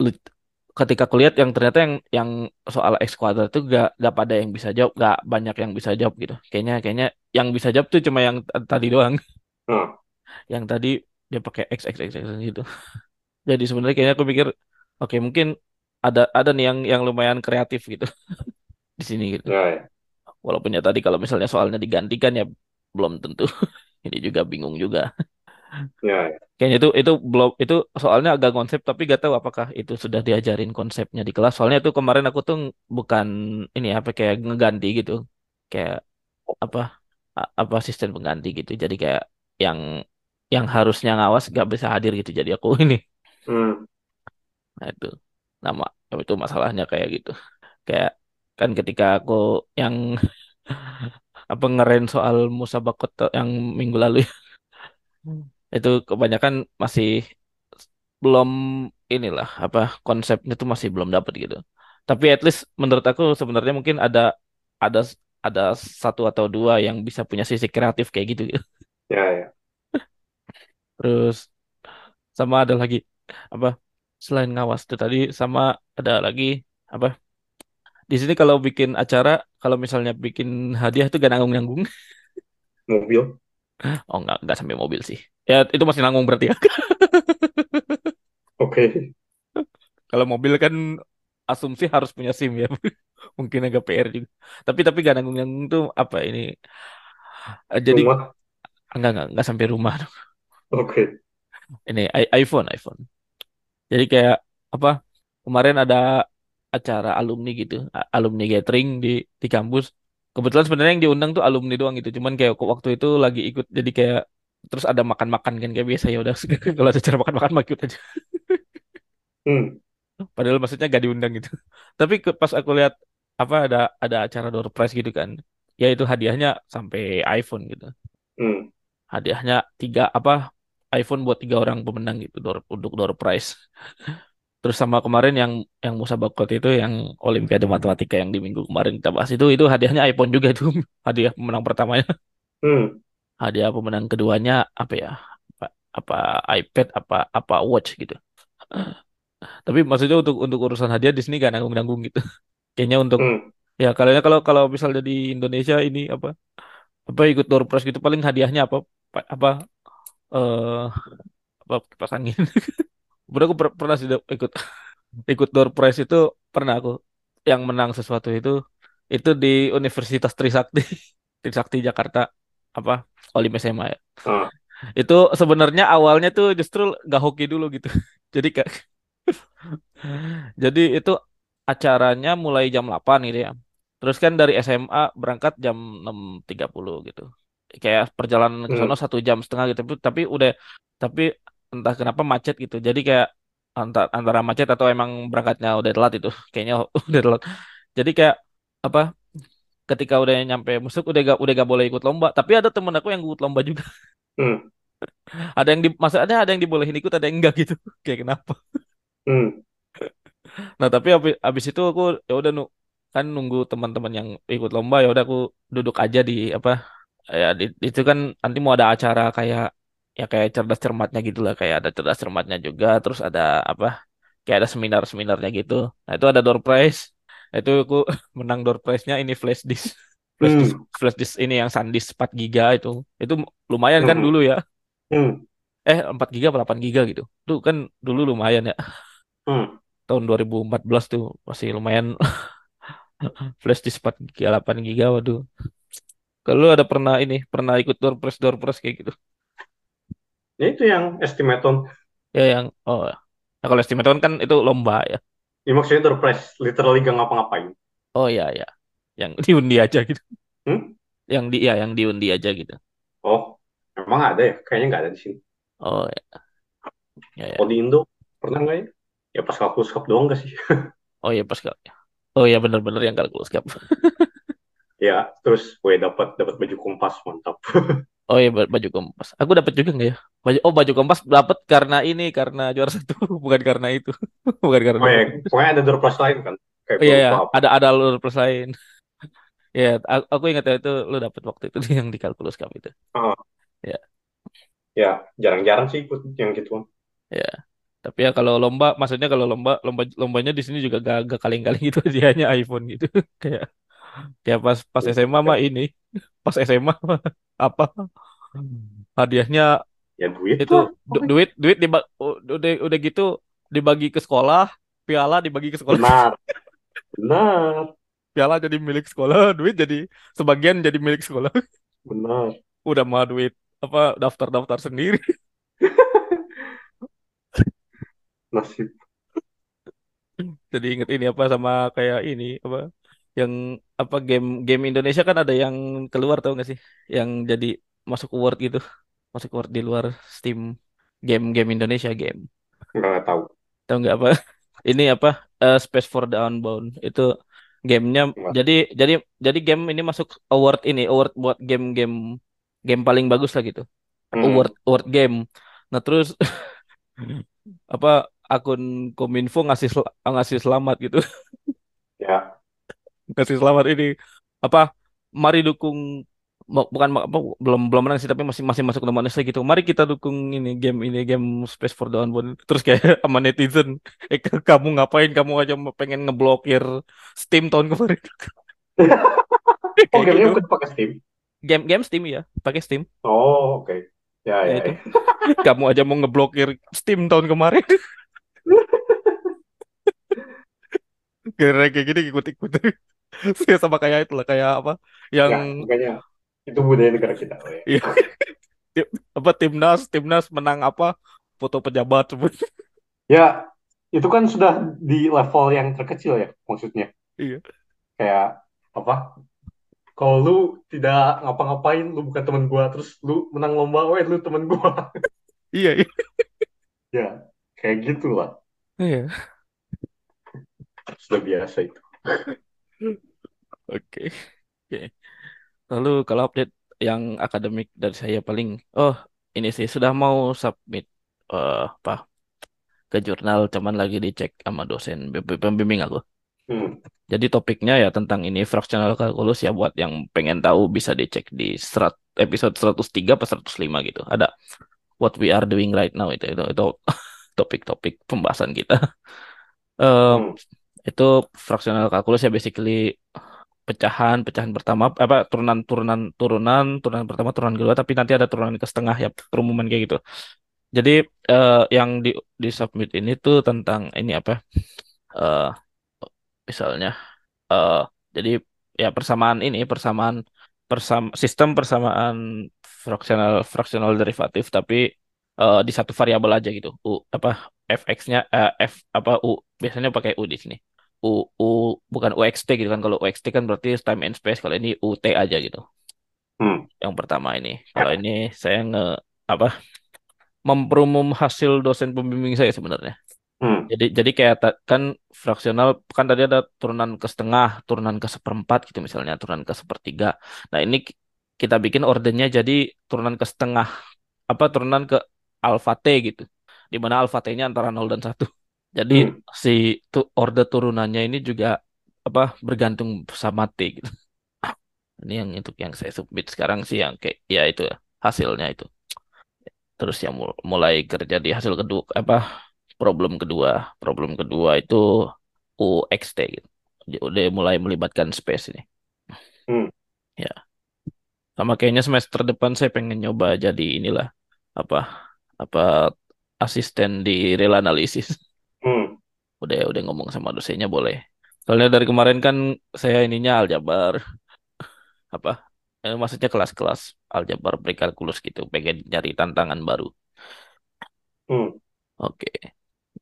<laughs> ketika kulihat yang ternyata yang yang soal x kuadrat itu gak gak pada yang bisa jawab, gak banyak yang bisa jawab gitu. Kayaknya kayaknya yang bisa jawab tuh cuma yang tadi doang. Ah, <laughs> Yang tadi dia pakai x x x, x gitu. <laughs> Jadi sebenarnya kayaknya aku pikir oke mungkin ada ada nih yang yang lumayan kreatif gitu di sini gitu. ya, ya. Walaupun ya tadi kalau misalnya soalnya digantikan ya belum tentu. <laughs> Ini juga bingung juga. Ya, ya. Kayaknya itu itu belum itu soalnya agak konsep tapi gak tahu apakah itu sudah diajarin konsepnya di kelas. Soalnya itu kemarin aku tuh bukan ini apa kayak ngeganti gitu. Kayak apa apa asisten pengganti gitu. Jadi kayak yang yang harusnya ngawas gak bisa hadir gitu. Jadi aku <laughs> ini. Hmm. Nah itu nama itu masalahnya kayak gitu. Kayak kan ketika aku yang <laughs> apa ngeren soal musabakot yang minggu lalu ya, itu kebanyakan masih belum inilah apa konsepnya tuh masih belum dapat gitu. Tapi at least menurut aku sebenarnya mungkin ada ada ada satu atau dua yang bisa punya sisi kreatif kayak gitu. gitu. Ya, ya. <laughs> Terus sama ada lagi apa selain ngawas tuh tadi sama ada lagi apa di sini kalau bikin acara kalau misalnya bikin hadiah tuh gak nanggung-nanggung. Mobil. Oh nggak nggak sampai mobil sih. Ya itu masih nanggung berarti ya. <laughs> Oke. Kalau mobil kan asumsi harus punya SIM ya. <laughs> Mungkin agak PR juga. Tapi tapi gak nanggung-nanggung tuh apa ini? Eh, Jadi Rumah. enggak enggak enggak sampai rumah. Oke. Ini i- iPhone, iPhone. Jadi kayak apa? Kemarin ada acara alumni gitu, alumni gathering di di kampus. Kebetulan sebenarnya yang diundang tuh alumni doang gitu. Cuman kayak waktu itu lagi ikut jadi kayak terus ada makan-makan kan kayak biasa ya udah <laughs> kalau acara makan-makan mah ikut aja. Hmm, Padahal maksudnya gak diundang gitu. Tapi ke- pas aku lihat apa ada ada acara door prize gitu kan. Ya itu hadiahnya sampai iPhone gitu. hmm, Hadiahnya tiga apa iPhone buat tiga orang pemenang gitu door, untuk door prize. <laughs> Terus sama kemarin yang yang Musa Bakot itu yang Olimpiade Matematika yang di minggu kemarin kita bahas itu itu hadiahnya iPhone juga itu <laughs> hadiah pemenang pertamanya. hmm, Hadiah pemenang keduanya apa ya? Apa, apa iPad apa apa watch gitu. <clears throat> Tapi maksudnya untuk untuk urusan hadiah di sini gak nanggung-nanggung gitu. <laughs> Kayaknya untuk hmm, ya kalian kalau kalau misalnya di Indonesia ini apa apa ikut door prize gitu paling hadiahnya apa Pa- apa eh apa kipas angin. <laughs> Udah aku per- pernah sih ikut <laughs> ikut door prize itu pernah aku yang menang sesuatu itu itu di Universitas Trisakti <laughs> Trisakti Jakarta apa Olim SMA ya. ah, Itu sebenarnya awalnya tuh justru gak hoki dulu gitu. <laughs> Jadi kayak jadi itu acaranya mulai jam 8 gitu ya. Terus kan dari SMA berangkat jam enam tiga puluh gitu. Kayak perjalanan ke hmm, satu jam setengah gitu. Tapi tapi udah tapi entah kenapa macet gitu. Jadi kayak antara, antara macet atau emang berangkatnya udah telat itu. Kayaknya <laughs> udah telat. Jadi kayak apa ketika udah nyampe musik udah gak udah gak boleh ikut lomba. Tapi ada temen aku yang ikut lomba juga. hmm, <laughs> Ada yang di maksudnya ada yang dibolehin ikut, ada yang enggak gitu. <laughs> Kayak kenapa? hmm, Nah, tapi habis, habis itu aku ya udah nu kan nunggu teman-teman yang ikut lomba ya udah aku duduk aja di apa ya di, itu kan nanti mau ada acara kayak ya kayak cerdas cermatnya gitu lah kayak ada cerdas cermatnya juga terus ada apa kayak ada seminar-seminarnya gitu. Nah, itu ada door prize. Nah, itu aku <laughs> menang door prize-nya ini flash disk. Flash disk hmm, flash disk ini yang SanDisk 4 giga itu. Itu lumayan kan hmm, dulu ya. hmm, Eh 4 giga apa 8 giga gitu. Itu kan dulu lumayan ya. hmm. Tahun 2014 tuh masih lumayan <laughs> Flash disk 4 giga, 8 giga, waduh. Kalau ada pernah ini, pernah ikut door prize door prize kayak gitu. Ya itu yang estimaton. Ya yang oh. Nah, kalau estimator kan itu lomba ya. Ya, maksudnya door prize, literally gak ngapa-ngapain. Oh ya ya. Yang diundi aja gitu. Hmm? Yang di ya yang diundi aja gitu. Oh, emang ada ya? Kayaknya nggak ada di sini. Oh ya ya ya. di Indo, pernah nggak ya? Ya pas kalkulus cup doang gak sih? <laughs> Oh ya pas kali. Oh ya benar-benar yang kalkulus <laughs> gap. Ya, terus gue dapat dapat baju kompas, mantap. <laughs> Oh ya ba- baju kompas. Aku dapat juga nggak ya? Baju oh baju kompas dapat karena ini karena juara <laughs> satu bukan karena itu. <laughs> Bukan karena Oh ya, dapat. pokoknya ada door prize lain kan? Kayak Oh iya ya, apa. ada ada alur plus lain. <laughs> Ya, aku ingat ya itu lu dapat waktu itu yang di kalkulus kami itu. Ah, Ya, ya, jarang-jarang sih ikut yang gituan. ya. Tapi ya kalau lomba, maksudnya kalau lomba, lomba lombanya di sini juga gak, gak kaleng-kaleng gitu, dia hanya iPhone gitu. Kayak kayak pas pas SMA mah ini, pas SMA mah apa hadiahnya Ya duit itu du- duit duit diba, udah udah gitu dibagi ke sekolah, piala dibagi ke sekolah, Benar, benar, piala jadi milik sekolah, <laughs> duit jadi sebagian jadi milik sekolah. benar. Udah mah duit apa daftar-daftar sendiri. <laughs> Nasib. Jadi inget ini apa sama kayak ini apa yang apa game game Indonesia kan ada yang keluar tau gak sih? Yang jadi masuk award gitu, masuk award di luar Steam game-game Indonesia game. Nggak tahu. Tahu nggak apa? <laughs> Ini apa? eh, Space for the Unbound itu gamenya. Nggak. Jadi jadi jadi game ini masuk award ini award buat game-game game paling bagus lah gitu. Award Hmm, award game. Nah terus <laughs> apa akun Kominfo ngasih sel- ngasih selamat gitu. <laughs> ya. Kasih selamat ini. Apa mari dukung bu- bukan apa, belum belum menang sih tapi masih masih masuk nomor Indonesia gitu. Mari kita dukung ini game ini game Space for the Unborn. <laughs> Terus kayak sama netizen eh kamu ngapain? Kamu aja mau pengen ngeblokir Steam tahun kemarin. <laughs> <laughs> Oh, gamenya gitu. bukan pakai Steam. game game Steam ya pakai Steam. Oh, oke. Ya, ya ya, itu. ya. kamu aja mau ngeblokir Steam tahun kemarin. Kira kayak gini ikut-ikut <laughs> Saya sama kayak itu lah kayak apa yang Ya, makanya itu budaya negara kita. Oh, ya. <laughs> apa timnas timnas menang apa foto pejabat. Ya, itu kan sudah di level yang terkecil ya, maksudnya. Iya. Kayak apa? Kalau lu tidak ngapa-ngapain, lu bukan teman gua, terus lu menang lomba, weh lu teman gua. <laughs> Iya, iya. Ya, kayak gitu lah. Iya. Sudah biasa itu. Oke. Oke. Lalu kalau update yang akademik dari saya paling oh, ini sih sudah mau submit eh, apa ke jurnal cuman lagi dicek sama dosen pem- pembimbing aku. Hmm. Jadi topiknya ya tentang ini fractional calculus ya buat yang pengen tahu bisa dicek di serat, episode 103 atau 105 gitu. Ada what we are doing right now itu itu itu <laughs> topik-topik pembahasan kita. <laughs> Hmm. Itu fractional calculus ya basically pecahan pecahan pertama apa turunan turunan turunan turunan pertama turunan kedua tapi nanti ada turunan ke setengah ya perumuman kayak gitu. Jadi eh, yang di di submit ini tuh tentang ini apa? eh misalnya eh jadi ya persamaan ini persamaan persam sistem persamaan fractional fractional derivatif tapi eh, di satu variabel aja gitu u apa fx-nya eh, f apa u biasanya pakai u di sini u u bukan uxt gitu kan kalau uxt kan berarti time and space kalau ini ut aja gitu Hmm. yang pertama ini kalau ini saya nge apa memperumum hasil dosen pembimbing saya sebenarnya Hmm. jadi jadi kayak kan fraksional kan tadi ada turunan ke setengah, turunan ke seperempat gitu misalnya, turunan ke sepertiga. Nah, ini ki- kita bikin ordernya jadi turunan ke setengah apa turunan ke alfa T gitu. Di mana alfa T-nya antara 0 dan satu Jadi Hmm. si tu, order turunannya ini juga apa bergantung sama T gitu. <laughs> Ini yang untuk yang saya submit sekarang sih yang kayak ya itu ya, hasilnya itu. Terus yang mul- mulai kerja di hasil kedua apa problem kedua problem kedua itu UXT gitu Jadi udah mulai melibatkan space ini Hmm. ya sama kayaknya semester depan saya pengen nyoba jadi inilah apa apa asisten di real analisis. <laughs> udah udah ngomong sama dosennya boleh. Soalnya dari kemarin kan saya ininya aljabar. <laughs> Apa? Eh, maksudnya kelas-kelas aljabar prekalkulus gitu. Pengen nyari tantangan baru. Hmm. oke.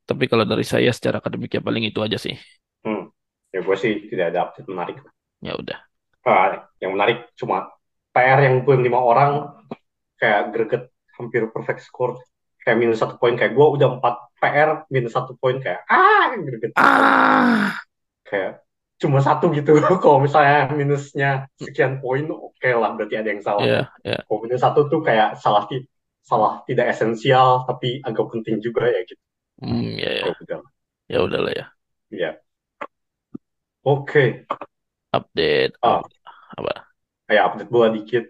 Tapi kalau dari saya secara akademik ya paling itu aja sih. Hmm. Ya gue sih tidak ada update menarik. ya udah. Ah, yang menarik cuma PR yang gue lima orang kayak greget hampir perfect score. Kayak minus satu poin kayak gue udah empat PR minus satu poin kayak ah greget ah. Kayak cuma satu gitu. <laughs> Kalau misalnya minusnya sekian poin oke lah berarti ada yang salah. Ya ya kalau minus satu tuh kayak salah ti- salah tidak esensial tapi agak penting juga ya gitu. Hmm ya ya ya udah ya udahlah ya. Ya oke. Update. Ah. apa? Kayak update bola dikit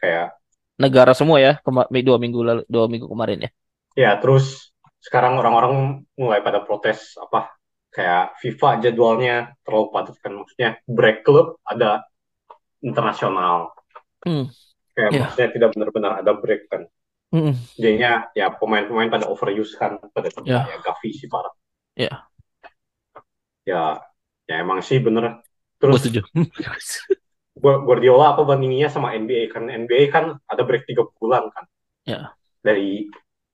kayak negara semua ya kema dua minggu lalu dua minggu kemarin ya? Ya, terus sekarang orang-orang mulai pada protes apa kayak FIFA jadwalnya terlalu padat kan maksudnya break club ada internasional Hmm. kayak Ya. maksudnya tidak benar-benar ada break kan Mm-mm. jadinya ya pemain-pemain pada overuse kan pada Ya. ya Gavi sih parah Ya. ya ya emang sih bener terus <laughs> Guardiola apa bandinginnya sama NBA kan NBA kan ada break tiga bulan kan Ya. dari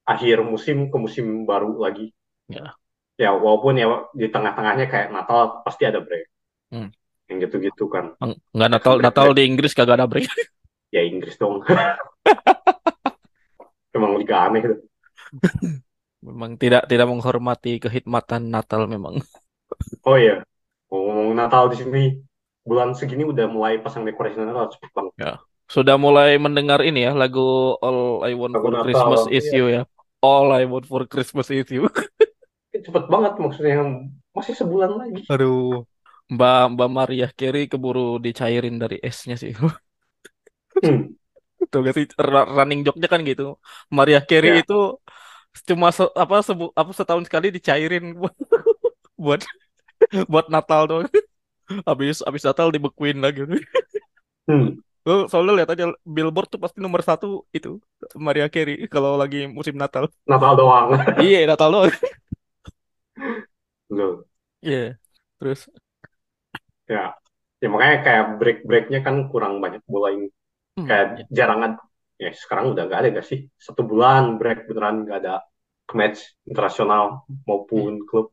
akhir musim ke musim baru lagi. Ya. ya walaupun ya di tengah-tengahnya kayak Natal pasti ada break. Hmm. yang gitu-gitu kan. Eng- nggak Natal Natal di Inggris kagak ada break. <laughs> Ya Inggris dong. <laughs> Emang liga aneh gitu memang tidak tidak menghormati kehikmatan Natal memang. <laughs> Oh iya. Ngomong Natal di sini bulan segini udah mulai pasang dekorasi Natal cepet banget. Sudah mulai mendengar ini ya lagu All I Want Lagu for Natal, Christmas iya. is you ya All I Want for Christmas is you cepet banget maksudnya masih sebulan lagi aduh Mbak Mbak Maria Carey keburu dicairin dari esnya sih hmm. <laughs> Tuh gak sih running joke-nya kan gitu. Maria Carey Ya. itu cuma se- apa sebu apa setahun sekali dicairin buat <laughs> buat, buat Natal doang. <laughs> Habis habis Natal dibekuin lagi. Hmm. Lo soalnya lihat aja Billboard tuh pasti nomor satu itu Maria Carey kalau lagi musim Natal. Natal doang <laughs> Iya Natal doang. Loh. Iya. Terus ya ya makanya kayak break breaknya kan kurang banyak ini hmm, kayak jarang ada ya sekarang udah nggak ada gak sih satu bulan break beneran nggak ada match internasional Iya. maupun klub.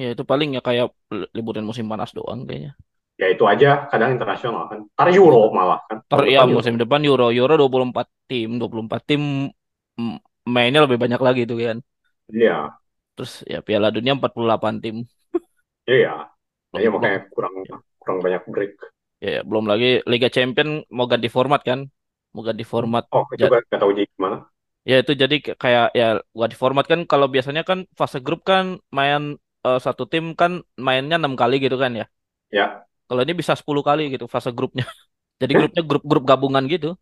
Ya itu paling ya kayak liburan musim panas doang kayaknya. Ya itu aja kadang internasional kan. Ntar Euro malah kan. Ter ya Euro. musim depan Euro Euro 24 tim, 24 tim mainnya lebih banyak lagi tuh kan. Iya, Terus ya Piala Dunia 48 tim. iya. Ya belum makanya kurang kurang banyak break. ya ya, belum lagi Liga Champion mau ganti format kan. Mau ganti format. Oh, itu Ja- gak, tahu jadi gimana. Ya itu jadi kayak ya ganti format kan kalau biasanya kan fase grup kan main eh, satu tim kan mainnya enam kali gitu kan ya. Ya, Kalau ini bisa 10 kali gitu fase grupnya. <laughs> Jadi grupnya grup-grup gabungan gitu.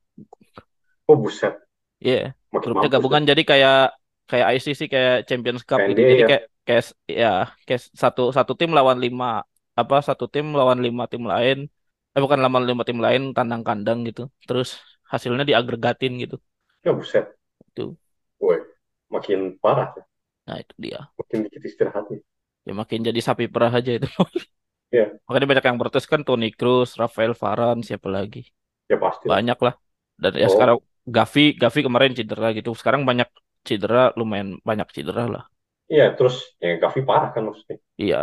oh buset. Iya. Makin grupnya gabungan jadi kayak kayak ICC kayak Champions Cup gitu. Jadi ya. kayak kayak ya kayak satu satu tim lawan lima apa satu tim lawan lima tim lain. Eh bukan lawan lima tim lain tandang kandang gitu. Terus hasilnya diagregatin gitu. Ya buset. Itu. Woi, makin parah. ya. Nah, itu dia. Makin dikit istirahatnya. Ya makin jadi sapi perah aja itu. <laughs> Iya. Makanya banyak yang protes kan Toni Kroos, Rafael Varane, siapa lagi? Ya pasti. Banyak lah. Dan ya Oh. sekarang Gavi, Gavi kemarin cedera gitu. Sekarang banyak cedera, lumayan banyak cedera lah. Iya, terus ya Gavi parah kan maksudnya. Iya.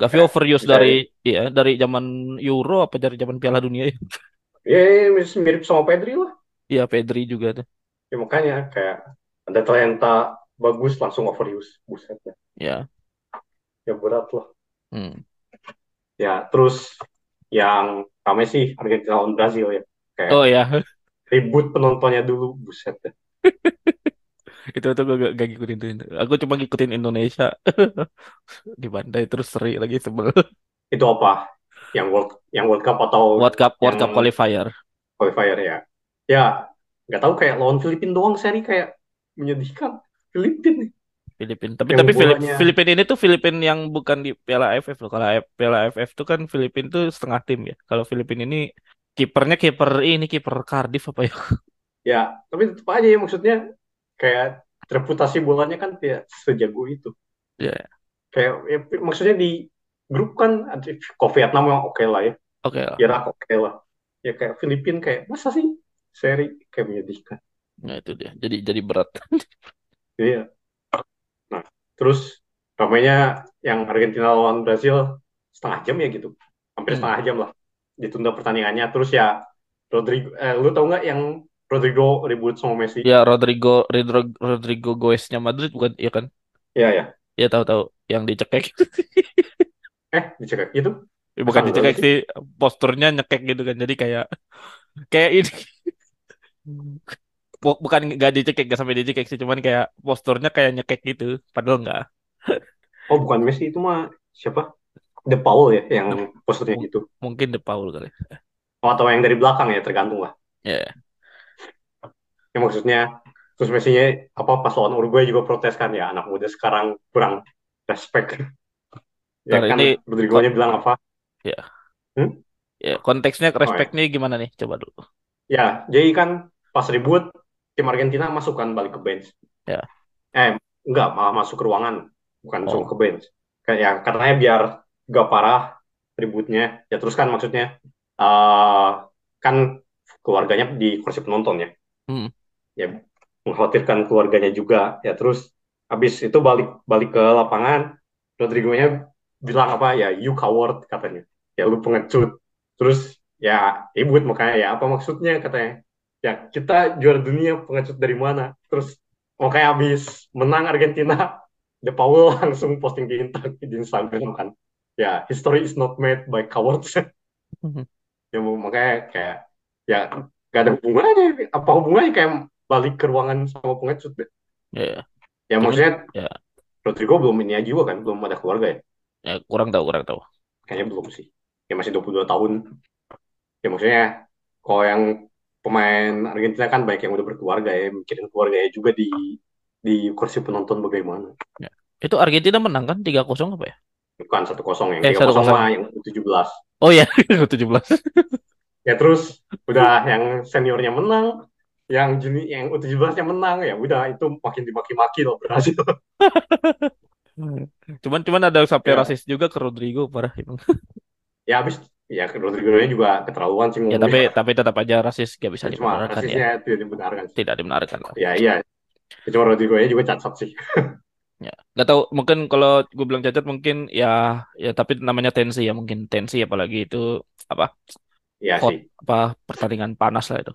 Gavi Ya, overuse dari iya dari zaman Euro apa dari zaman Piala Dunia ya? Ya, mirip sama Pedri lah. Iya, Pedri juga tuh. Ya makanya kayak ada talenta bagus langsung overuse. Buset ya. Ya. Ya berat lah. Hmm. Ya, terus yang rame sih Argentina lawan Brazil ya. Kayak Oh ya, ribut penontonnya dulu. Buset ya. <laughs> itu tuh gue gak, gak ngikutin tuh. Aku cuma ngikutin Indonesia <laughs> di Bandai terus seri lagi sebel. <laughs> Itu apa? Yang World yang World Cup atau World Cup World Cup qualifier. qualifier ya? Ya, nggak tahu kayak lawan Filipina doang seri kayak menyedihkan. Filipina nih. Filipin. Tapi Yang tapi Filip, bolanya- Filipin ini tuh Filipin yang bukan di Piala AFF loh. Kalau Piala AFF tuh kan Filipin tuh setengah tim ya. Kalau Filipin ini kipernya kiper ini kiper Cardiff apa ya? <laughs> Ya, tapi tetap aja ya maksudnya kayak reputasi bolanya kan tidak sejago itu. Ya, Kayak ya, maksudnya di grup kan kok Vietnam memang oke lah ya. oke lah. Irak oke lah. Ya kayak Filipina kayak masa sih seri kayak menyedihkan. Nah itu dia. Jadi jadi berat. <laughs> Iya. Terus ramainya yang Argentina lawan Brazil setengah jam ya gitu. Hampir Hmm. setengah jam lah. Ditunda pertandingannya. Terus ya Rodrigo, eh, lu tau nggak yang Rodrigo ribut sama Messi? Ya Rodrigo Rodrigo Rodrigo Goesnya Madrid bukan iya kan? Iya ya. Ya tahu-tahu yang dicekek. <laughs> Eh, dicekek gitu. Ya, bukan Masa dicekek sih posturnya nyekek gitu kan. Jadi kayak kayak ini <laughs> bukan nggak dicekek nggak sampai dicekek sih cuman kayak posturnya kayak nyekek gitu padahal nggak Oh, bukan Messi itu mah siapa? De Paul ya yang posturnya gitu. mungkin De Paul kali Oh, atau yang dari belakang ya, tergantung lah. ya Ya maksudnya terus Messi-nya apa pas lawan Uruguay juga protes kan ya anak muda sekarang kurang respect. <laughs> Ya Ntar kan ini Rodrigo-nya bilang apa? ya konteksnya respectnya gimana nih coba dulu Ya, jadi kan pas ribut tim Argentina masuk kan balik ke bench. Ya. Eh, enggak, malah masuk ke ruangan, bukan Oh. masuk ke bench. Kayak ya katanya biar gak parah ributnya. Ya terus kan maksudnya eh kan keluarganya di kursi penonton ya. Hmm. Ya mengkhawatirkan keluarganya juga. Ya terus habis itu balik balik ke lapangan, Rodrigo-nya bilang apa ya, you coward katanya. Ya lu pengecut. Terus ya ribut makanya ya apa maksudnya katanya ya kita juara dunia pengecut dari mana? Terus makanya habis menang Argentina <laughs> De Paul <laughs> langsung posting di, di Instagram kan. Ya history is not made by cowards. <laughs> Mhm. ya makanya kayak ya gak ada hubungannya. Apa hubungannya? Kayak balik ke ruangan sama pengecut deh. ya ya. Cuman, maksudnya ya. Rodrigo belum ini aja juga kan? Belum ada keluarga ya? Ya kurang tahu kurang tahu. Kayaknya belum sih. Ya masih 22 tahun. Ya maksudnya kalau yang pemain Argentina kan banyak yang udah berkeluarga ya mikirin keluarganya juga di di kursi penonton bagaimana. Itu Argentina menang kan? 3-0 apa ya? Bukan satu kosong yang Eh, tiga kosong 1-0. mah yang 17 oh <laughs> ya 17 ya terus udah yang seniornya menang yang juni yang U17 nya menang ya udah itu makin dimaki-maki loh Brasil <laughs> cuman cuman ada sampai Ya. rasis juga ke Rodrigo parah emang. Ya habis ya Rodrigo nya juga keterlaluan sih ya tapi tapi tetap aja rasis gak bisa Ya, cuma dibenarkan ya tidak dibenarkan sih. tidak dibenarkan ya iya Ya, cuma Rodrigo nya juga cacat sih <laughs> Ya, nggak tahu mungkin kalau gue bilang cacat mungkin ya ya tapi namanya tensi ya mungkin tensi apalagi itu apa Ya hot sih. apa pertandingan panas lah itu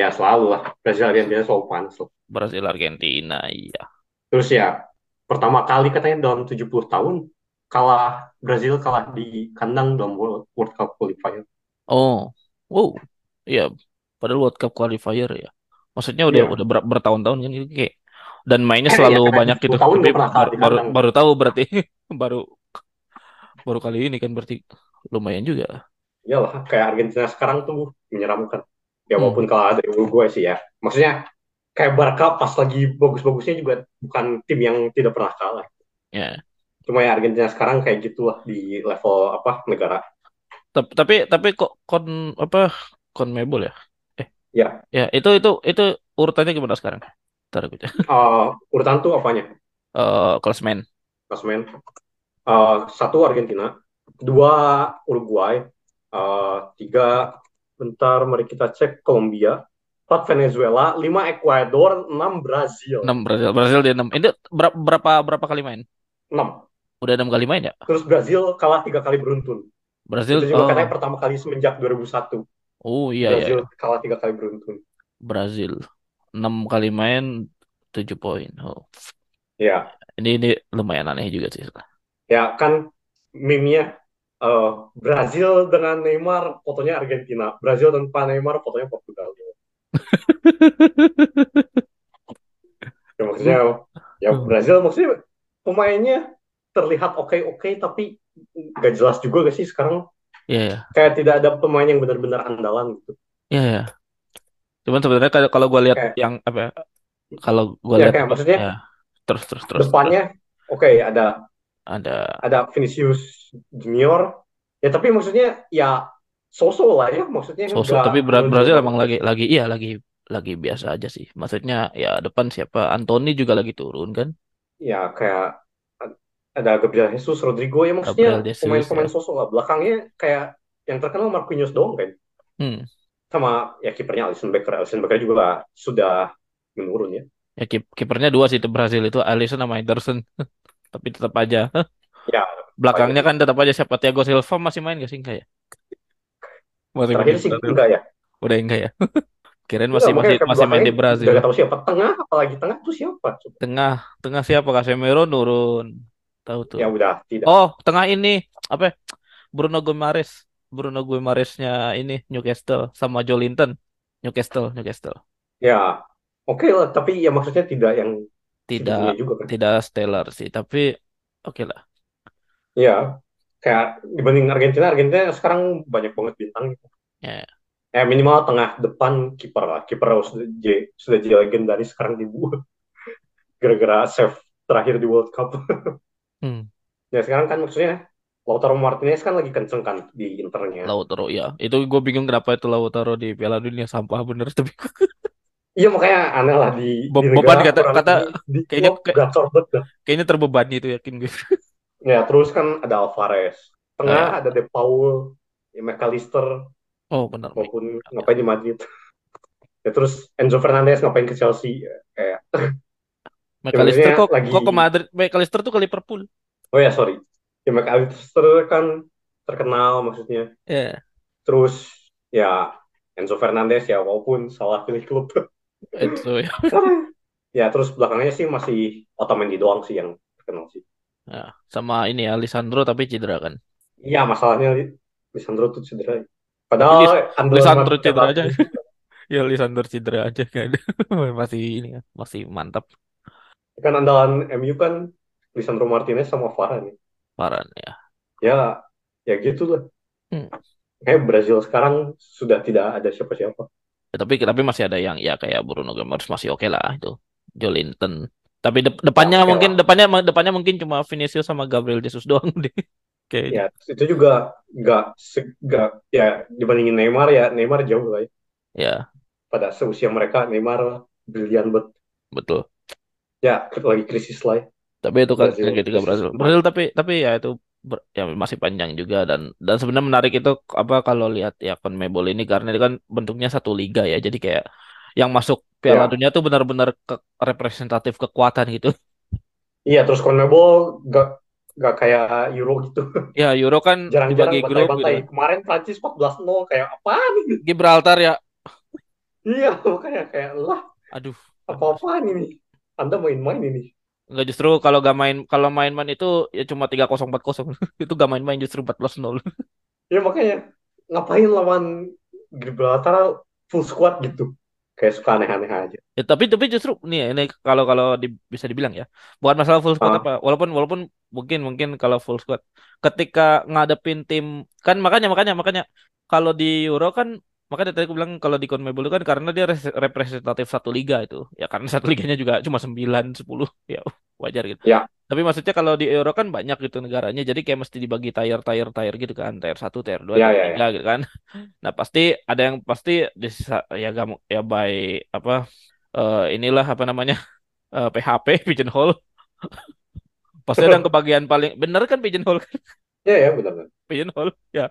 Ya selalu lah. Brazil Argentina selalu panas loh. Brasil Argentina iya Terus ya pertama kali katanya dalam 70 tahun kalah Brazil kalah di kandang dalam World, World Cup qualifier. oh wow iya padahal World Cup qualifier ya maksudnya udah Iya. udah ber- bertahun-tahun kan gitu kayak dan mainnya Eh selalu ya banyak gitu 70 tahun tapi baru kandang. baru tahu berarti <laughs> baru baru kali ini kan berarti lumayan juga Iyalah kayak Argentina sekarang tuh menyeramkan. Ya hmm walaupun kalah dari Uruguay sih ya. Maksudnya kayak Barca pas lagi bagus-bagusnya juga bukan tim yang tidak pernah kalah. ya Cuma ya Argentina sekarang kayak gitulah di level apa negara. tapi tapi tapi kok kon apa CONMEBOL ya eh Ya, ya itu itu itu urutannya gimana sekarang Ntar gue cek. <laughs> eh, urutan tuh apanya? Eh, klasmen Klasmen. Eh, satu Argentina, dua Uruguay, eh, tiga bentar mari kita cek Kolombia, empat Venezuela, lima Ekuador, enam Brazil, enam Brazil Brazil dia enam ini berapa berapa berapa kali main enam. Udah enam kali main ya Terus Brazil kalah tiga kali beruntun. Brazil Itu juga oh katanya pertama kali semenjak 2001. oh iya iya Brazil kalah tiga kali beruntun. Brazil enam kali main tujuh poin oh Ya, ini ini lumayan aneh juga sih ya kan meme-nya eh, Brazil dengan Neymar, fotonya Argentina. Brazil tanpa Neymar, fotonya Portugal. <laughs> Ya, maksudnya ya Hmm. Brazil maksudnya pemainnya terlihat oke-oke tapi gak jelas juga gak sih sekarang? Iya ya kayak tidak ada pemain yang benar-benar andalan gitu. iya ya cuman sebenarnya kalau kalau gue lihat Kayak yang apa ya, kalau gue ya lihat kayak maksudnya ya terus terus terus. depannya oke ada ada. Ada Vinicius Junior. Ya tapi maksudnya ya so-so lah ya maksudnya sosok tapi Bra- menonjol Brazil emang lagi lagi iya lagi lagi biasa aja sih. Maksudnya ya depan siapa? Anthony juga lagi turun kan? Ya kayak ada Gabriel Jesus, Rodrigo ya maksudnya pemain-pemain ya sosok lah. Belakangnya kayak yang terkenal Marquinhos doang kan. hmm Sama ya kipernya Alisson Becker. Alisson Becker juga sudah menurun ya. ya kip- kipernya dua sih itu Brazil itu Alisson sama Ederson <laughs> tapi tetap aja <laughs> Ya, belakangnya aja. kan tetap aja siapa Thiago Silva masih main gak sih enggak ya masih Terakhir sih enggak ya. udah enggak ya <laughs> kirain masih makanya masih masih main di Brazil gak tahu siapa. Tengah, apalagi tengah tuh siapa? tengah tengah siapa Casemiro nurun tahu tuh Ya udah, tidak. oh tengah ini apa ya? Bruno Guimaraes Bruno Guimaraesnya ini Newcastle sama Joelinton Newcastle Newcastle Ya, oke lah. Tapi ya maksudnya tidak yang tidak juga kan. tidak stellar sih tapi oke lah Ya, kayak dibanding Argentina, Argentina sekarang banyak banget bintang gitu. ya Ya minimal tengah depan kiper lah. Kiper sudah J, sudah jadi legendaris sekarang dibuat <laughs> gara-gara save terakhir di World Cup. <laughs> hmm. Ya sekarang kan maksudnya Lautaro Martinez kan lagi kenceng kan di internya. Lautaro ya itu gue bingung kenapa itu Lautaro di Piala Dunia sampah bener <laughs> tapi Iya makanya aneh lah di, Be- di beban kata kata di kayaknya kayak- kayaknya terbebani itu yakin gue Ya terus kan ada Alvarez. Tengah ya. ada De Paul, ya, McAllister oh benar maupun ngapain di Madrid. Ya terus Enzo Fernandez ngapain ke Chelsea. Ya, Kayak <laughs> McAllister kok lagi- kok ke Madrid McAllister tuh ke Liverpool oh ya sorry. Ya McAllister kan terkenal maksudnya. ya Terus ya Enzo Fernandez ya walaupun salah pilih klub. itu ya <laughs> ya terus belakangnya sih masih Otamendi doang sih yang terkenal sih. Ya, sama ini ya Lisandro tapi cedera kan Iya masalahnya Li- Lisandro tuh cedera. Padahal Lisandro Madrid cedera aja <laughs> ya Lisandro cedera aja kan <laughs> masih ini ya masih mantap Kan andalan MU kan Lisandro Martinez sama Varane. Paran ya Ya ya gitu lah. Hmm. Kayak Brazil sekarang sudah tidak ada siapa-siapa. Ya, tapi tapi masih ada yang ya kayak Bruno Guimaraes masih oke lah itu Joelinton tapi dep- depannya Ya, oke mungkin lah. depannya depannya mungkin cuma Vinicius sama Gabriel Jesus doang <laughs> deh kayaknya Ya itu juga nggak se- nggak ya dibandingin Neymar ya Neymar jauh lah ya. ya Pada seusia mereka Neymar brilian banget. betul Ya lagi krisis lah. ya. tapi itu kan Brazil. ketika Brazil Brazil tapi tapi ya itu ber- ya masih panjang juga dan dan sebenarnya menarik itu apa kalau lihat ya CONMEBOL ini karena ini kan bentuknya satu liga ya jadi kayak yang masuk Piala Ya. Dunia tuh benar-benar ke representatif kekuatan gitu Iya, terus CONMEBOL gak gak kayak Euro gitu. Ya Euro kan Jarang-jarang dibagi grup gitu bantai-bantai. kan. Kemarin Prancis 14-0 kayak apaan ini? Gibraltar ya. Iya, makanya kayak lah Aduh. apa-apaan ini? Anda main-main ini. Enggak justru kalau gak main kalau main-main itu ya cuma tiga kosong empat kosong <laughs> Itu gak main-main justru empat belas nol <laughs> Ya makanya ngapain lawan Gibraltar full squad gitu. Kayak suka aneh-aneh aja. Ya, tapi tapi justru nih ya, ini kalau kalau di, bisa dibilang ya, bukan masalah full squad Ah, apa. Walaupun walaupun mungkin mungkin kalau full squad ketika ngadepin tim kan makanya makanya makanya kalau di Euro kan makanya tadi aku bilang kalau di CONMEBOL itu kan karena dia res- representatif satu liga itu. Ya karena satu liganya juga cuma 9 10 <laughs> ya wajar gitu. ya, Tapi maksudnya kalau di Euro kan banyak gitu negaranya jadi kayak mesti dibagi tier tier tier gitu kan, tier satu tier dua ya, tier ya, ya. 3 gitu kan. <laughs> Nah, pasti ada yang pasti ya gak, ya by apa eh, inilah apa namanya <laughs> eh, PHP pigeonhole pasti ada yang kebagian paling bener kan pigeonhole kan Ya, ya, benar. pigeonhole ya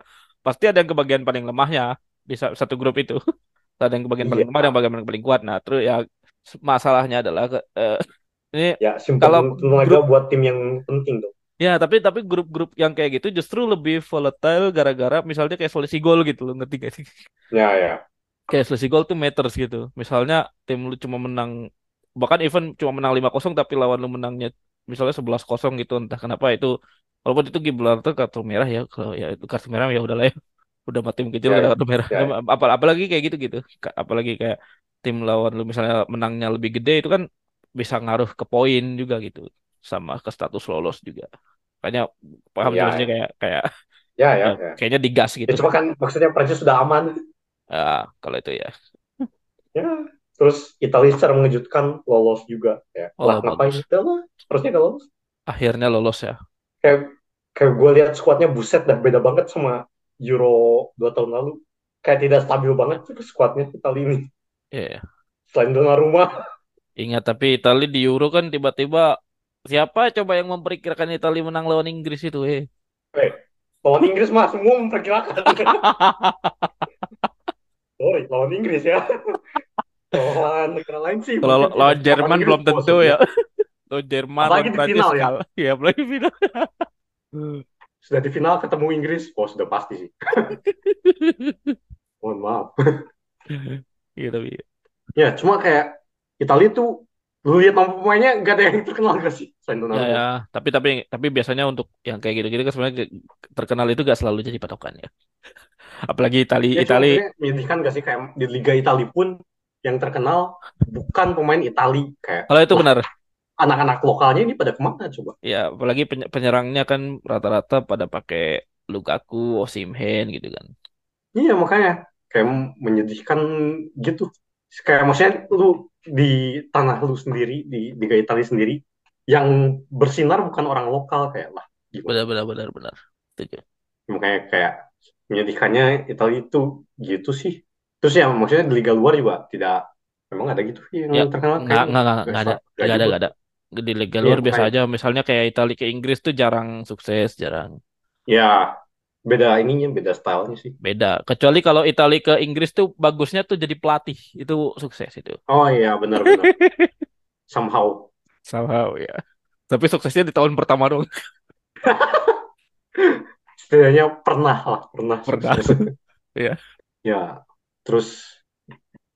pasti ada yang kebagian paling lemahnya di sa- satu grup itu <laughs> ada yang kebagian paling Iya, lemah dan bagian paling, kuat nah terus ya masalahnya adalah ke- eh, <laughs> ini ya kalau grup buat tim yang penting dong. ya tapi tapi grup-grup yang kayak gitu justru lebih volatile gara-gara misalnya kayak selisih gol gitu loh ngerti gak sih <laughs> Ya, ya. kayak selisih gol tuh matters gitu. Misalnya tim lu cuma menang bahkan even cuma menang lima kosong tapi lawan lu menangnya misalnya sebelas kosong gitu entah kenapa itu walaupun itu Gibraltar kartu merah ya kalau ya itu kartu merah ya udahlah ya. Udah mah tim kecil Ya, udah ya. kartu merah. Ya, Nah, ya. apa apalagi kayak gitu gitu. Ka- Apalagi kayak tim lawan lu misalnya menangnya lebih gede itu kan bisa ngaruh ke poin juga gitu sama ke status lolos juga. Makanya paham Ya, maksudnya ya. kayak kayak Ya, ya, ya, ya. kayaknya digas Ya, gitu. cuma kan maksudnya Prancis sudah aman. Ah, kalau itu ya. Ya, terus Italia secara mengejutkan lolos juga. Ya, Oh, lah ngapain? Udah lah, harusnya gak lolos. Akhirnya lolos ya. Kayak kayak gue lihat skuadnya buset dah beda banget sama Euro dua tahun lalu. Kayak tidak stabil banget tuh skuadnya Italia ini. Iya. Selain Donnarumma, <laughs> Ingat tapi Italia di Euro kan tiba-tiba siapa coba yang memperkirakan Italia menang lawan Inggris itu eh. eh, lawan Inggris mah semua memperkirakan. <laughs> Sorry, lawan Inggris ya. Lawan negara lain sih. Kalau mungkin lawan. Jerman belum tentu maksudnya. ya. Lawan Jerman, Apalagi lawan di Prancis final ya. kalah. Ya, apalagi final. <laughs> Sudah di final ketemu Inggris, oh sudah pasti sih. <laughs> Mohon maaf. Iya tapi Ya, cuma kayak Italia tuh lu lihat nama pemainnya gak ada yang terkenal gak sih selain ya, Donnarumma. ya. Tapi tapi tapi biasanya untuk yang kayak gitu-gitu kan sebenarnya ke- terkenal itu gak selalu jadi patokan ya. <laughs> Apalagi Italia Ya maksudnya menyedihkan gak sih kayak di Liga Italia pun yang terkenal bukan pemain Italia kayak kalau itu wah, benar. Anak-anak lokalnya ini pada ke mana coba? Ya, apalagi peny- penyerangnya kan rata-rata pada pakai Lukaku, Osimhen gitu kan. Iya makanya kayak menyedihkan gitu. Kayak maksudnya lu di tanah lu sendiri di Liga Italia sendiri yang bersinar bukan orang lokal kayak lah gimana? Benar benar benar benar. Setuju. Makanya kayak menyedihkannya Italia itu gitu sih. Terus ya maksudnya di liga luar juga tidak memang ada gitu yang Ya, terkenal nggak kayak nggak nggak nggak ada, nggak nggak ada, juga. nggak ada. Di Liga Iya luar biasa makanya aja. Misalnya kayak Italia ke Inggris tuh jarang sukses, jarang ya beda ininya beda stylenya sih. beda. Kecuali kalau Italia ke Inggris tuh bagusnya tuh jadi pelatih, itu sukses itu. Oh iya benar-benar <laughs> somehow Somehow ya. Tapi suksesnya di tahun pertama dong. setidaknya <laughs> pernah lah pernah Pernah. <laughs> Iya. Ya terus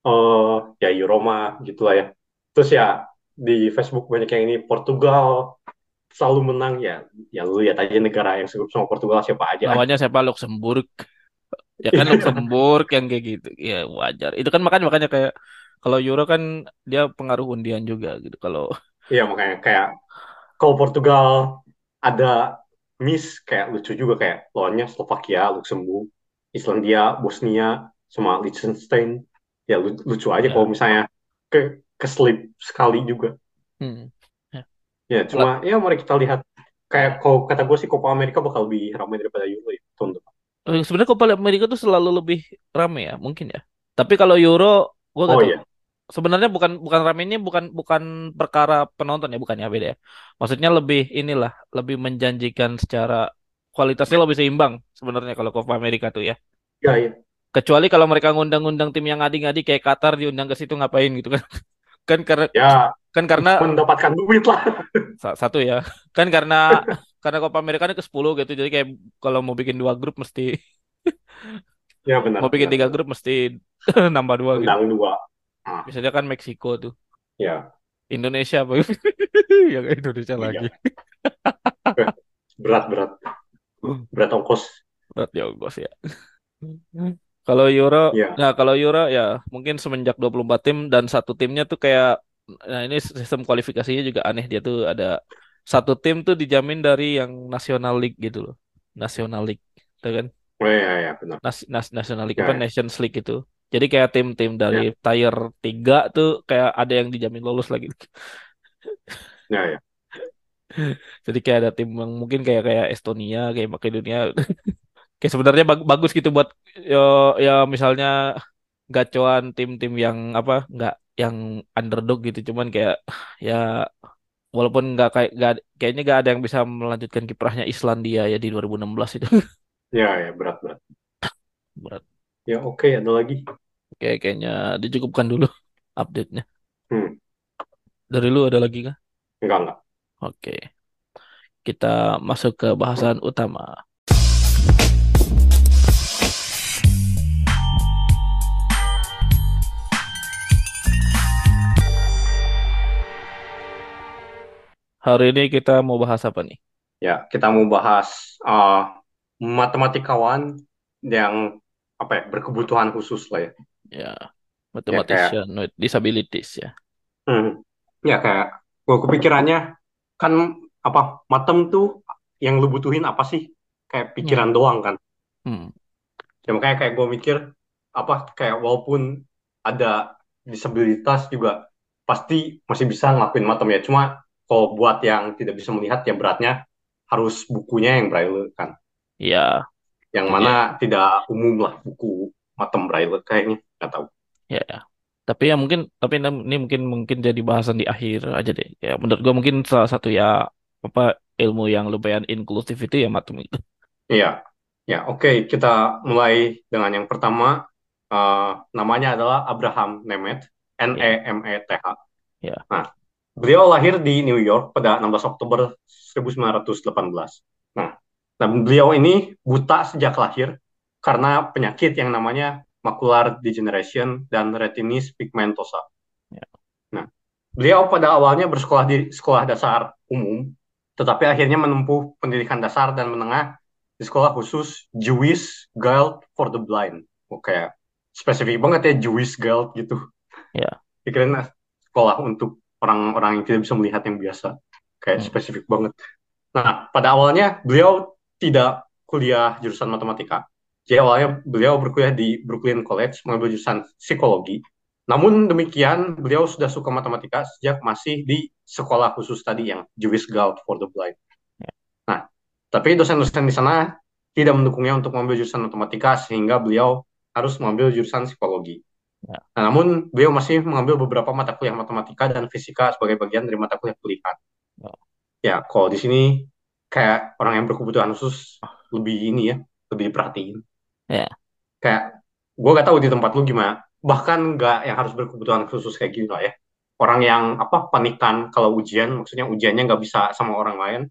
eh ya Euroma gitulah ya. Terus ya di Facebook banyak yang ini Portugal selalu menang ya. Ya lu lihat aja negara yang segrup sama Portugal siapa aja. Lawannya siapa? Luxembourg. Ya kan <laughs> Luxembourg yang kayak gitu. Ya wajar. Itu kan makanya makanya kayak kalau Euro kan dia pengaruh undian juga gitu. Kalau Iya makanya kayak kalau Portugal ada miss kayak lucu juga kayak lawannya Slovakia, Luxembourg, Islandia, Bosnia, sama Liechtenstein. Ya lu- lucu aja ya. kalau misalnya ke keslip sekali juga. Hmm. Ya. Ya cuma ya mari kita lihat. Kayak kalau kata gue sih Copa America bakal lebih ramai daripada Euro ya tahun depan. Eh, Sebenarnya Copa America tuh selalu lebih rame ya, mungkin ya. Tapi kalau Euro, gua nggak Oh tahu. iya, Sebenarnya bukan bukan ramenya bukan bukan perkara penonton ya, bukan ya beda ya. Maksudnya lebih inilah, lebih menjanjikan secara kualitasnya lebih seimbang sebenarnya kalau Copa America tuh ya. ya iya. Kecuali kalau mereka ngundang-ngundang tim yang adi-adi kayak Qatar diundang ke situ ngapain gitu kan. <laughs> Kan karena Ya kan karena mendapatkan duit lah. sa- satu ya. Kan karena karena Copa America ke 10 gitu. Jadi kayak kalau mau bikin dua grup mesti <laughs> Ya benar, mau bikin benar, tiga grup mesti <laughs> nambah dua gitu. Dua. Ah, Biasanya kan Meksiko tuh. ya, Indonesia apa? <laughs> Ya Indonesia lagi. iya. Berat, berat. Berat ongkos. Berat ya bos ya. Kalau Euro, Ya, nah kalau Euro ya mungkin semenjak 24 tim dan satu timnya tuh kayak nah ini sistem kualifikasinya juga aneh dia tuh ada satu tim tuh dijamin dari yang National League gitu loh. National League, tuh kan? oh, ya, ya, benar. Nas, Nas- National League Ya, apa ya, Nations League itu. Jadi kayak tim-tim dari tier 3 tuh kayak ada yang dijamin lolos lagi. <laughs> ya, ya. Jadi kayak ada tim yang mungkin kayak kayak Estonia, kayak Makedonia. <laughs> Kayak sebenarnya bag- bagus gitu buat ya, ya misalnya gacuan tim-tim yang apa nggak yang underdog gitu cuman kayak ya walaupun nggak kayak nggak kayaknya nggak ada yang bisa melanjutkan kiprahnya Islandia ya di 2016 itu <laughs> Ya, ya, berat, berat. berat Ya, oke, ada lagi. kayak kayaknya dicukupkan dulu update-nya Hmm, dari lu ada lagi kah? enggak, enggak. Oke kita masuk ke bahasan utama hari ini kita mau bahas apa nih Ya, kita mau bahas uh, matematikawan yang apa ya, berkebutuhan khusus lah ya. ya Ya, kayak with disabilities ya Hmm. Ya kayak gue kepikirannya kan apa matem tuh yang lu butuhin apa sih? Kayak hmm. pikiran doang kan. Hmm. Ya makanya kayak gue mikir apa kayak walaupun ada disabilitas juga pasti masih bisa ngelakuin matem ya. Cuma kalau buat yang tidak bisa melihat ya beratnya harus bukunya yang braille kan. ya Yang ya mana tidak umum lah buku matem braille kayaknya nggak tahu. ya ya. Tapi ya mungkin, tapi ini mungkin mungkin jadi bahasan di akhir aja deh. Ya menurut gua mungkin salah satu ya apa ilmu yang lumayan inklusif itu ya matem itu. Iya, ya oke kita mulai dengan yang pertama Eh, namanya adalah Abraham Nemeth, Ya, N-E-M-E-T-H. ya, Nah, beliau lahir di New York pada 16 Oktober 1918. Nah, dan beliau ini buta sejak lahir karena penyakit yang namanya macular degeneration dan retinitis pigmentosa. ya, Nah, beliau pada awalnya bersekolah di sekolah dasar umum, tetapi akhirnya menempuh pendidikan dasar dan menengah di sekolah khusus Jewish Guild for the Blind. Oke, spesifik banget ya Jewish Guild gitu. ya. Pikirin ah, sekolah untuk orang-orang yang tidak bisa melihat yang biasa. Kayak Hmm. spesifik banget. Nah, pada awalnya beliau tidak kuliah jurusan matematika. Jadi awalnya beliau berkuliah di Brooklyn College mengambil jurusan psikologi. Namun demikian, beliau sudah suka matematika sejak masih di sekolah khusus tadi yang Jewish Guild for the Blind. ya. Nah, tapi dosen-dosen di sana tidak mendukungnya untuk mengambil jurusan matematika sehingga beliau harus mengambil jurusan psikologi. Ya. Nah, namun beliau masih mengambil beberapa mata kuliah matematika dan fisika sebagai bagian dari mata kuliah pilihan. ya. Ya, kalau di sini kayak orang yang berkebutuhan khusus lebih ini ya, lebih diperhatiin. Ya, Kayak gue gak tahu di tempat lu gimana. Bahkan nggak yang harus berkebutuhan khusus kayak gini lah ya. Orang yang apa panikan kalau ujian, maksudnya ujiannya nggak bisa sama orang lain,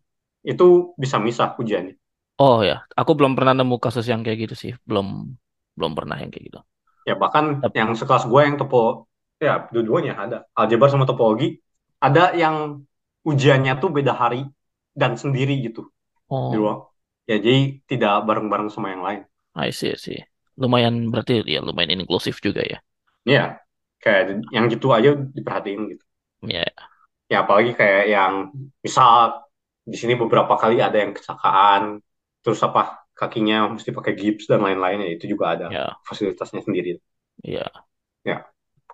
itu bisa misah ujiannya. Oh ya, aku belum pernah nemu kasus yang kayak gitu sih. Belum belum pernah yang kayak gitu. Ya bahkan Tap- yang sekelas gue yang topo, ya dua-duanya ada. Aljabar sama topologi, ada yang ujiannya tuh beda hari dan sendiri gitu di Oh, ruang. Ya jadi tidak bareng-bareng sama yang lain. I see, I see. Lumayan berarti ya lumayan inklusif juga ya. Ya, kayak yang gitu aja diperhatiin gitu. Ya, Ya apalagi kayak yang misal di sini beberapa kali ada yang kecelakaan, terus apa kakinya mesti pakai gips dan lain-lain ya itu juga ada ya, fasilitasnya sendiri. ya. Ya,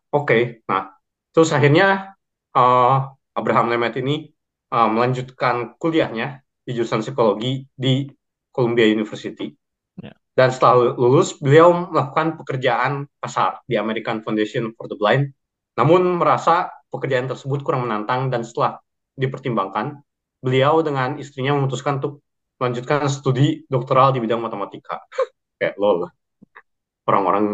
oke. Nah, terus akhirnya eh, Abraham Nemeth ini eh, melanjutkan kuliahnya di jurusan psikologi di Columbia University. Ya. Dan setelah lulus, beliau melakukan pekerjaan pasar di American Foundation for the Blind, namun merasa pekerjaan tersebut kurang menantang dan setelah dipertimbangkan, beliau dengan istrinya memutuskan untuk melanjutkan studi doktoral di bidang matematika. <laughs> Kayak lol, orang-orang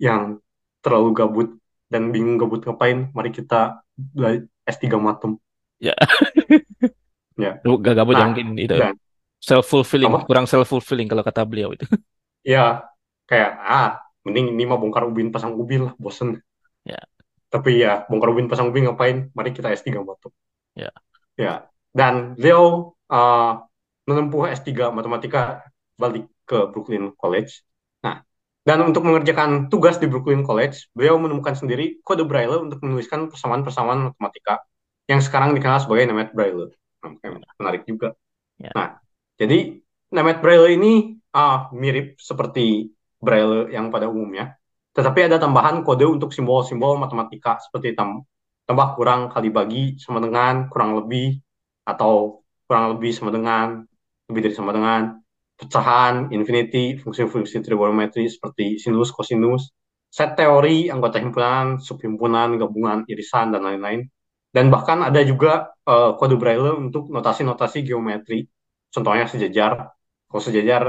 yang terlalu gabut dan bingung gabut ngapain, mari kita bela- S3 Matem. Ya, <laughs> Ya. gak gabut ya Nah, mungkin itu dan self fulfilling, apa? kurang self fulfilling kalau kata beliau itu. <laughs> Ya, kayak ah, mending ini mah bongkar ubin pasang ubin lah, bosen. Ya, Tapi ya, bongkar ubin pasang ubin ngapain? Mari kita S3 Matem. ya, Ya. Dan beliau uh, menempuh S3 Matematika balik ke Brooklyn College. Nah, dan untuk mengerjakan tugas di Brooklyn College, beliau menemukan sendiri kode Braille untuk menuliskan persamaan-persamaan matematika yang sekarang dikenal sebagai Nemeth Braille. Nah, menarik juga. ya, Nah, jadi Nemeth Braille ini ah, mirip seperti Braille yang pada umumnya, tetapi ada tambahan kode untuk simbol-simbol matematika seperti tam tambah kurang kali bagi sama dengan kurang lebih atau kurang lebih sama dengan lebih dari sama dengan pecahan, infinity, fungsi-fungsi trigonometri seperti sinus, kosinus, set teori, anggota himpunan, subhimpunan, gabungan, irisan, dan lain-lain. Dan bahkan ada juga uh, kode Braille untuk notasi-notasi geometri, contohnya sejajar. Kalau sejajar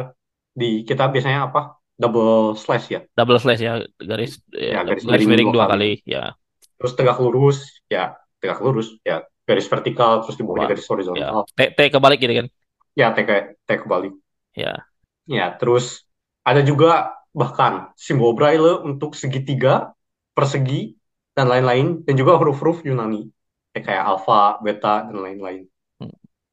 di kita biasanya apa? Double slash ya. double slash ya garis Ya, ya, garis garis miring dua kali. kali ya. Terus tegak lurus, ya tegak lurus, ya garis vertikal, terus di bawahnya garis ya. horizontal. T, T kebalik gitu kan. Ya, T, ke- T kebalik. Ya, Ya, terus ada juga bahkan simbol Braille untuk segitiga, persegi, dan lain-lain, dan juga huruf-huruf Yunani, kayak kayak alfa, beta, dan lain-lain. Hmm.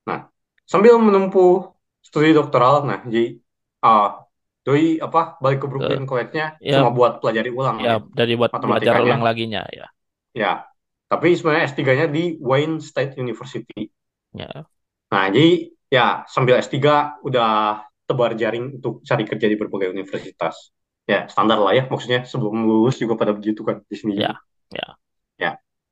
Nah, sambil menempuh studi doktoral, nah, jadi ah doi apa balik ke Brooklyn College-nya ya cuma buat pelajari ulang ya ya dari buat belajar ulang laginya ya. Ya, tapi sebenarnya S3-nya di Wayne State University. Ya, Nah, jadi ya sambil S3 udah tebar jaring untuk cari kerja di berbagai universitas. Ya, standar lah ya, maksudnya sebelum lulus juga pada begitu kan di sini ya, ya. Ya.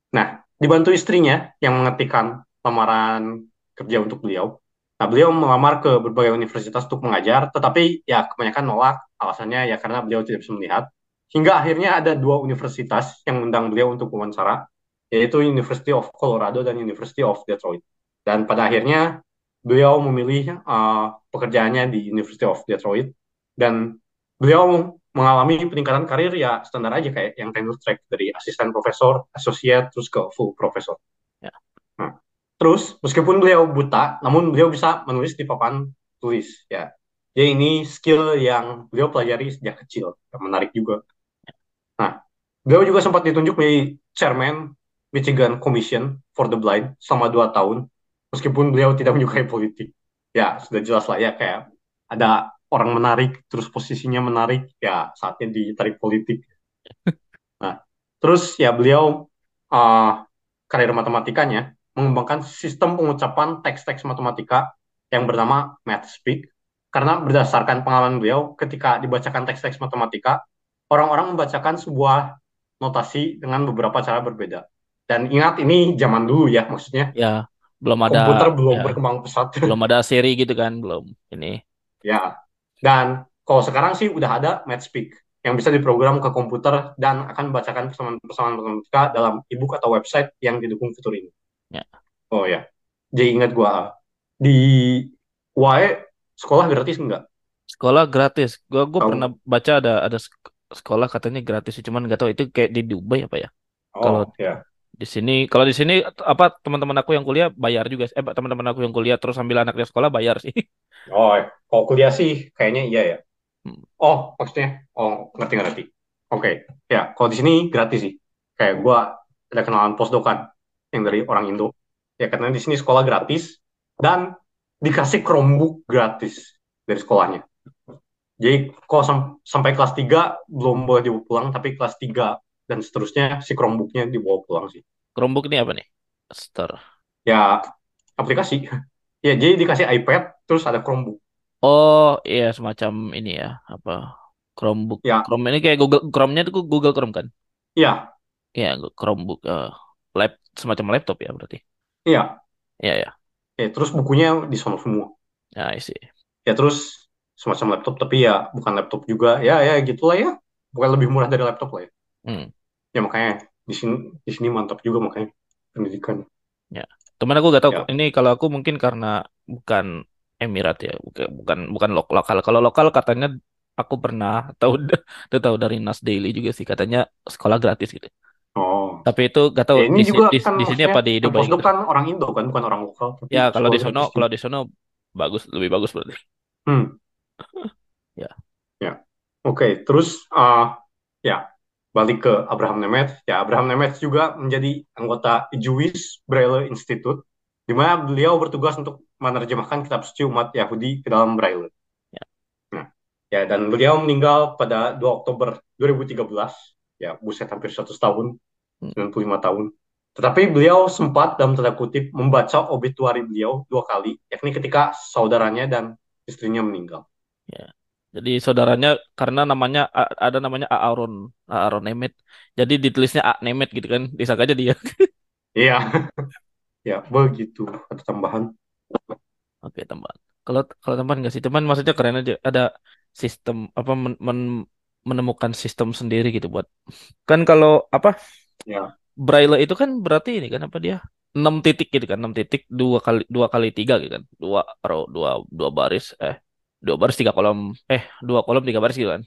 Nah, dibantu istrinya yang mengetikkan lamaran kerja untuk beliau. Nah, beliau melamar ke berbagai universitas untuk mengajar, tetapi ya kebanyakan nolak. Alasannya ya karena beliau tidak bisa melihat. Hingga akhirnya ada dua universitas yang mengundang beliau untuk wawancara, yaitu University of Colorado dan University of Detroit. Dan pada akhirnya beliau memilih uh, pekerjaannya di University of Detroit dan beliau mengalami peningkatan karir ya standar aja kayak yang tenure track dari asisten profesor, associate terus ke full profesor. Ya. Nah, terus meskipun beliau buta, namun beliau bisa menulis di papan tulis ya. Jadi ini skill yang beliau pelajari sejak kecil, menarik juga. Nah, beliau juga sempat ditunjuk menjadi chairman Michigan Commission for the Blind selama dua tahun, meskipun beliau tidak menyukai politik. Ya, sudah jelas lah ya, kayak ada orang menarik, terus posisinya menarik, ya saatnya ditarik politik. <laughs> Nah, terus ya beliau uh, karir matematikanya mengembangkan sistem pengucapan teks-teks matematika yang bernama MathSpeak, karena berdasarkan pengalaman beliau, ketika dibacakan teks-teks matematika, orang-orang membacakan sebuah notasi dengan beberapa cara berbeda. Dan ingat ini zaman dulu ya, maksudnya Ya, belum ada komputer belum ya, berkembang pesat. <laughs> belum ada seri gitu kan, belum ini. ya. Dan kalau sekarang sih udah ada MathSpeak yang bisa diprogram ke komputer dan akan membacakan persamaan-persamaan matematika dalam ebook atau website yang didukung fitur ini. Ya. Oh ya. Jadi ingat gua di UAE sekolah gratis enggak? Sekolah gratis. Gua gua Tahu? pernah baca ada ada sek- sekolah katanya gratis, cuman nggak tahu itu kayak di Dubai apa ya. Kalau Oh ya. Di sini kalau di sini apa teman-teman aku yang kuliah bayar juga eh teman-teman aku yang kuliah terus sambil anaknya sekolah bayar sih <laughs> Oh, kalau kuliah sih kayaknya iya ya. Hmm. Oh, maksudnya oh ngerti ngerti. Oke, ya kalau di sini gratis sih. Kayak gua ada kenalan postdokan yang dari orang Indo. Ya karena di sini sekolah gratis dan dikasih Chromebook gratis dari sekolahnya. Jadi kalau sam- sampai kelas 3 belum boleh dibawa pulang, tapi kelas 3 dan seterusnya si Chromebooknya dibawa pulang sih. Chromebook ini apa nih Store Ya aplikasi. Ya jadi dikasih iPad terus ada Chromebook. oh iya semacam ini ya apa Chromebook Ya, Chrome ini kayak Google Chrome-nya itu Google Chrome kan iya, Iya Chromebook eh, lap semacam laptop ya berarti iya. Iya ya Ya, terus bukunya di sana semua. ya I see. Ya terus semacam laptop tapi ya bukan laptop juga. Ya ya gitulah ya. Bukan lebih murah dari laptop lah ya. Hmm. Ya makanya di sini di sini mantap juga makanya pendidikan. Ya. Temen aku gak tahu Ya. ini kalau aku mungkin karena bukan Emirat ya, bukan bukan bukan lo- lokal. Kalau lokal katanya aku pernah <laughs> tahu tahu dari Nas Daily juga sih katanya sekolah gratis gitu. Oh, Tapi itu gak tahu Ya ini di, juga di, kan di sini apa di Dubai gitu. kan orang Indo kan, bukan orang lokal, tapi Ya kalau di sono kalau di sono bagus lebih bagus berarti. Hmm, <laughs> Ya. ya. Oke, terus uh, ya balik ke Abraham Nemetz. Ya, Abraham Nemetz juga menjadi anggota Jewish Braille Institute, di mana beliau bertugas untuk menerjemahkan kitab suci umat Yahudi ke dalam Braille. Ya. Nah, ya dan beliau meninggal pada 2 Oktober 2013. Ya, buset hampir 100 tahun, Hmm. 95 tahun. Tetapi beliau sempat dalam tanda kutip membaca obituari beliau dua kali, yakni ketika saudaranya dan istrinya meninggal. Ya. Jadi saudaranya karena namanya ada namanya Aaron Aaron Nemet. Jadi ditulisnya A Nemet gitu kan. Disangka aja dia. <laughs> Iya, ya begitu. Ada tambahan. Oke, tambahan. Kalau kalau tambahan nggak sih, cuman maksudnya keren aja ada sistem apa men- men- menemukan sistem sendiri gitu buat. Kan kalau apa Ya, Braille itu kan berarti ini kan apa dia? 6 titik gitu kan, 6 titik dua kali dua kali tiga gitu kan. Dua row, dua dua baris eh dua baris tiga kolom eh dua kolom tiga baris gitu kan.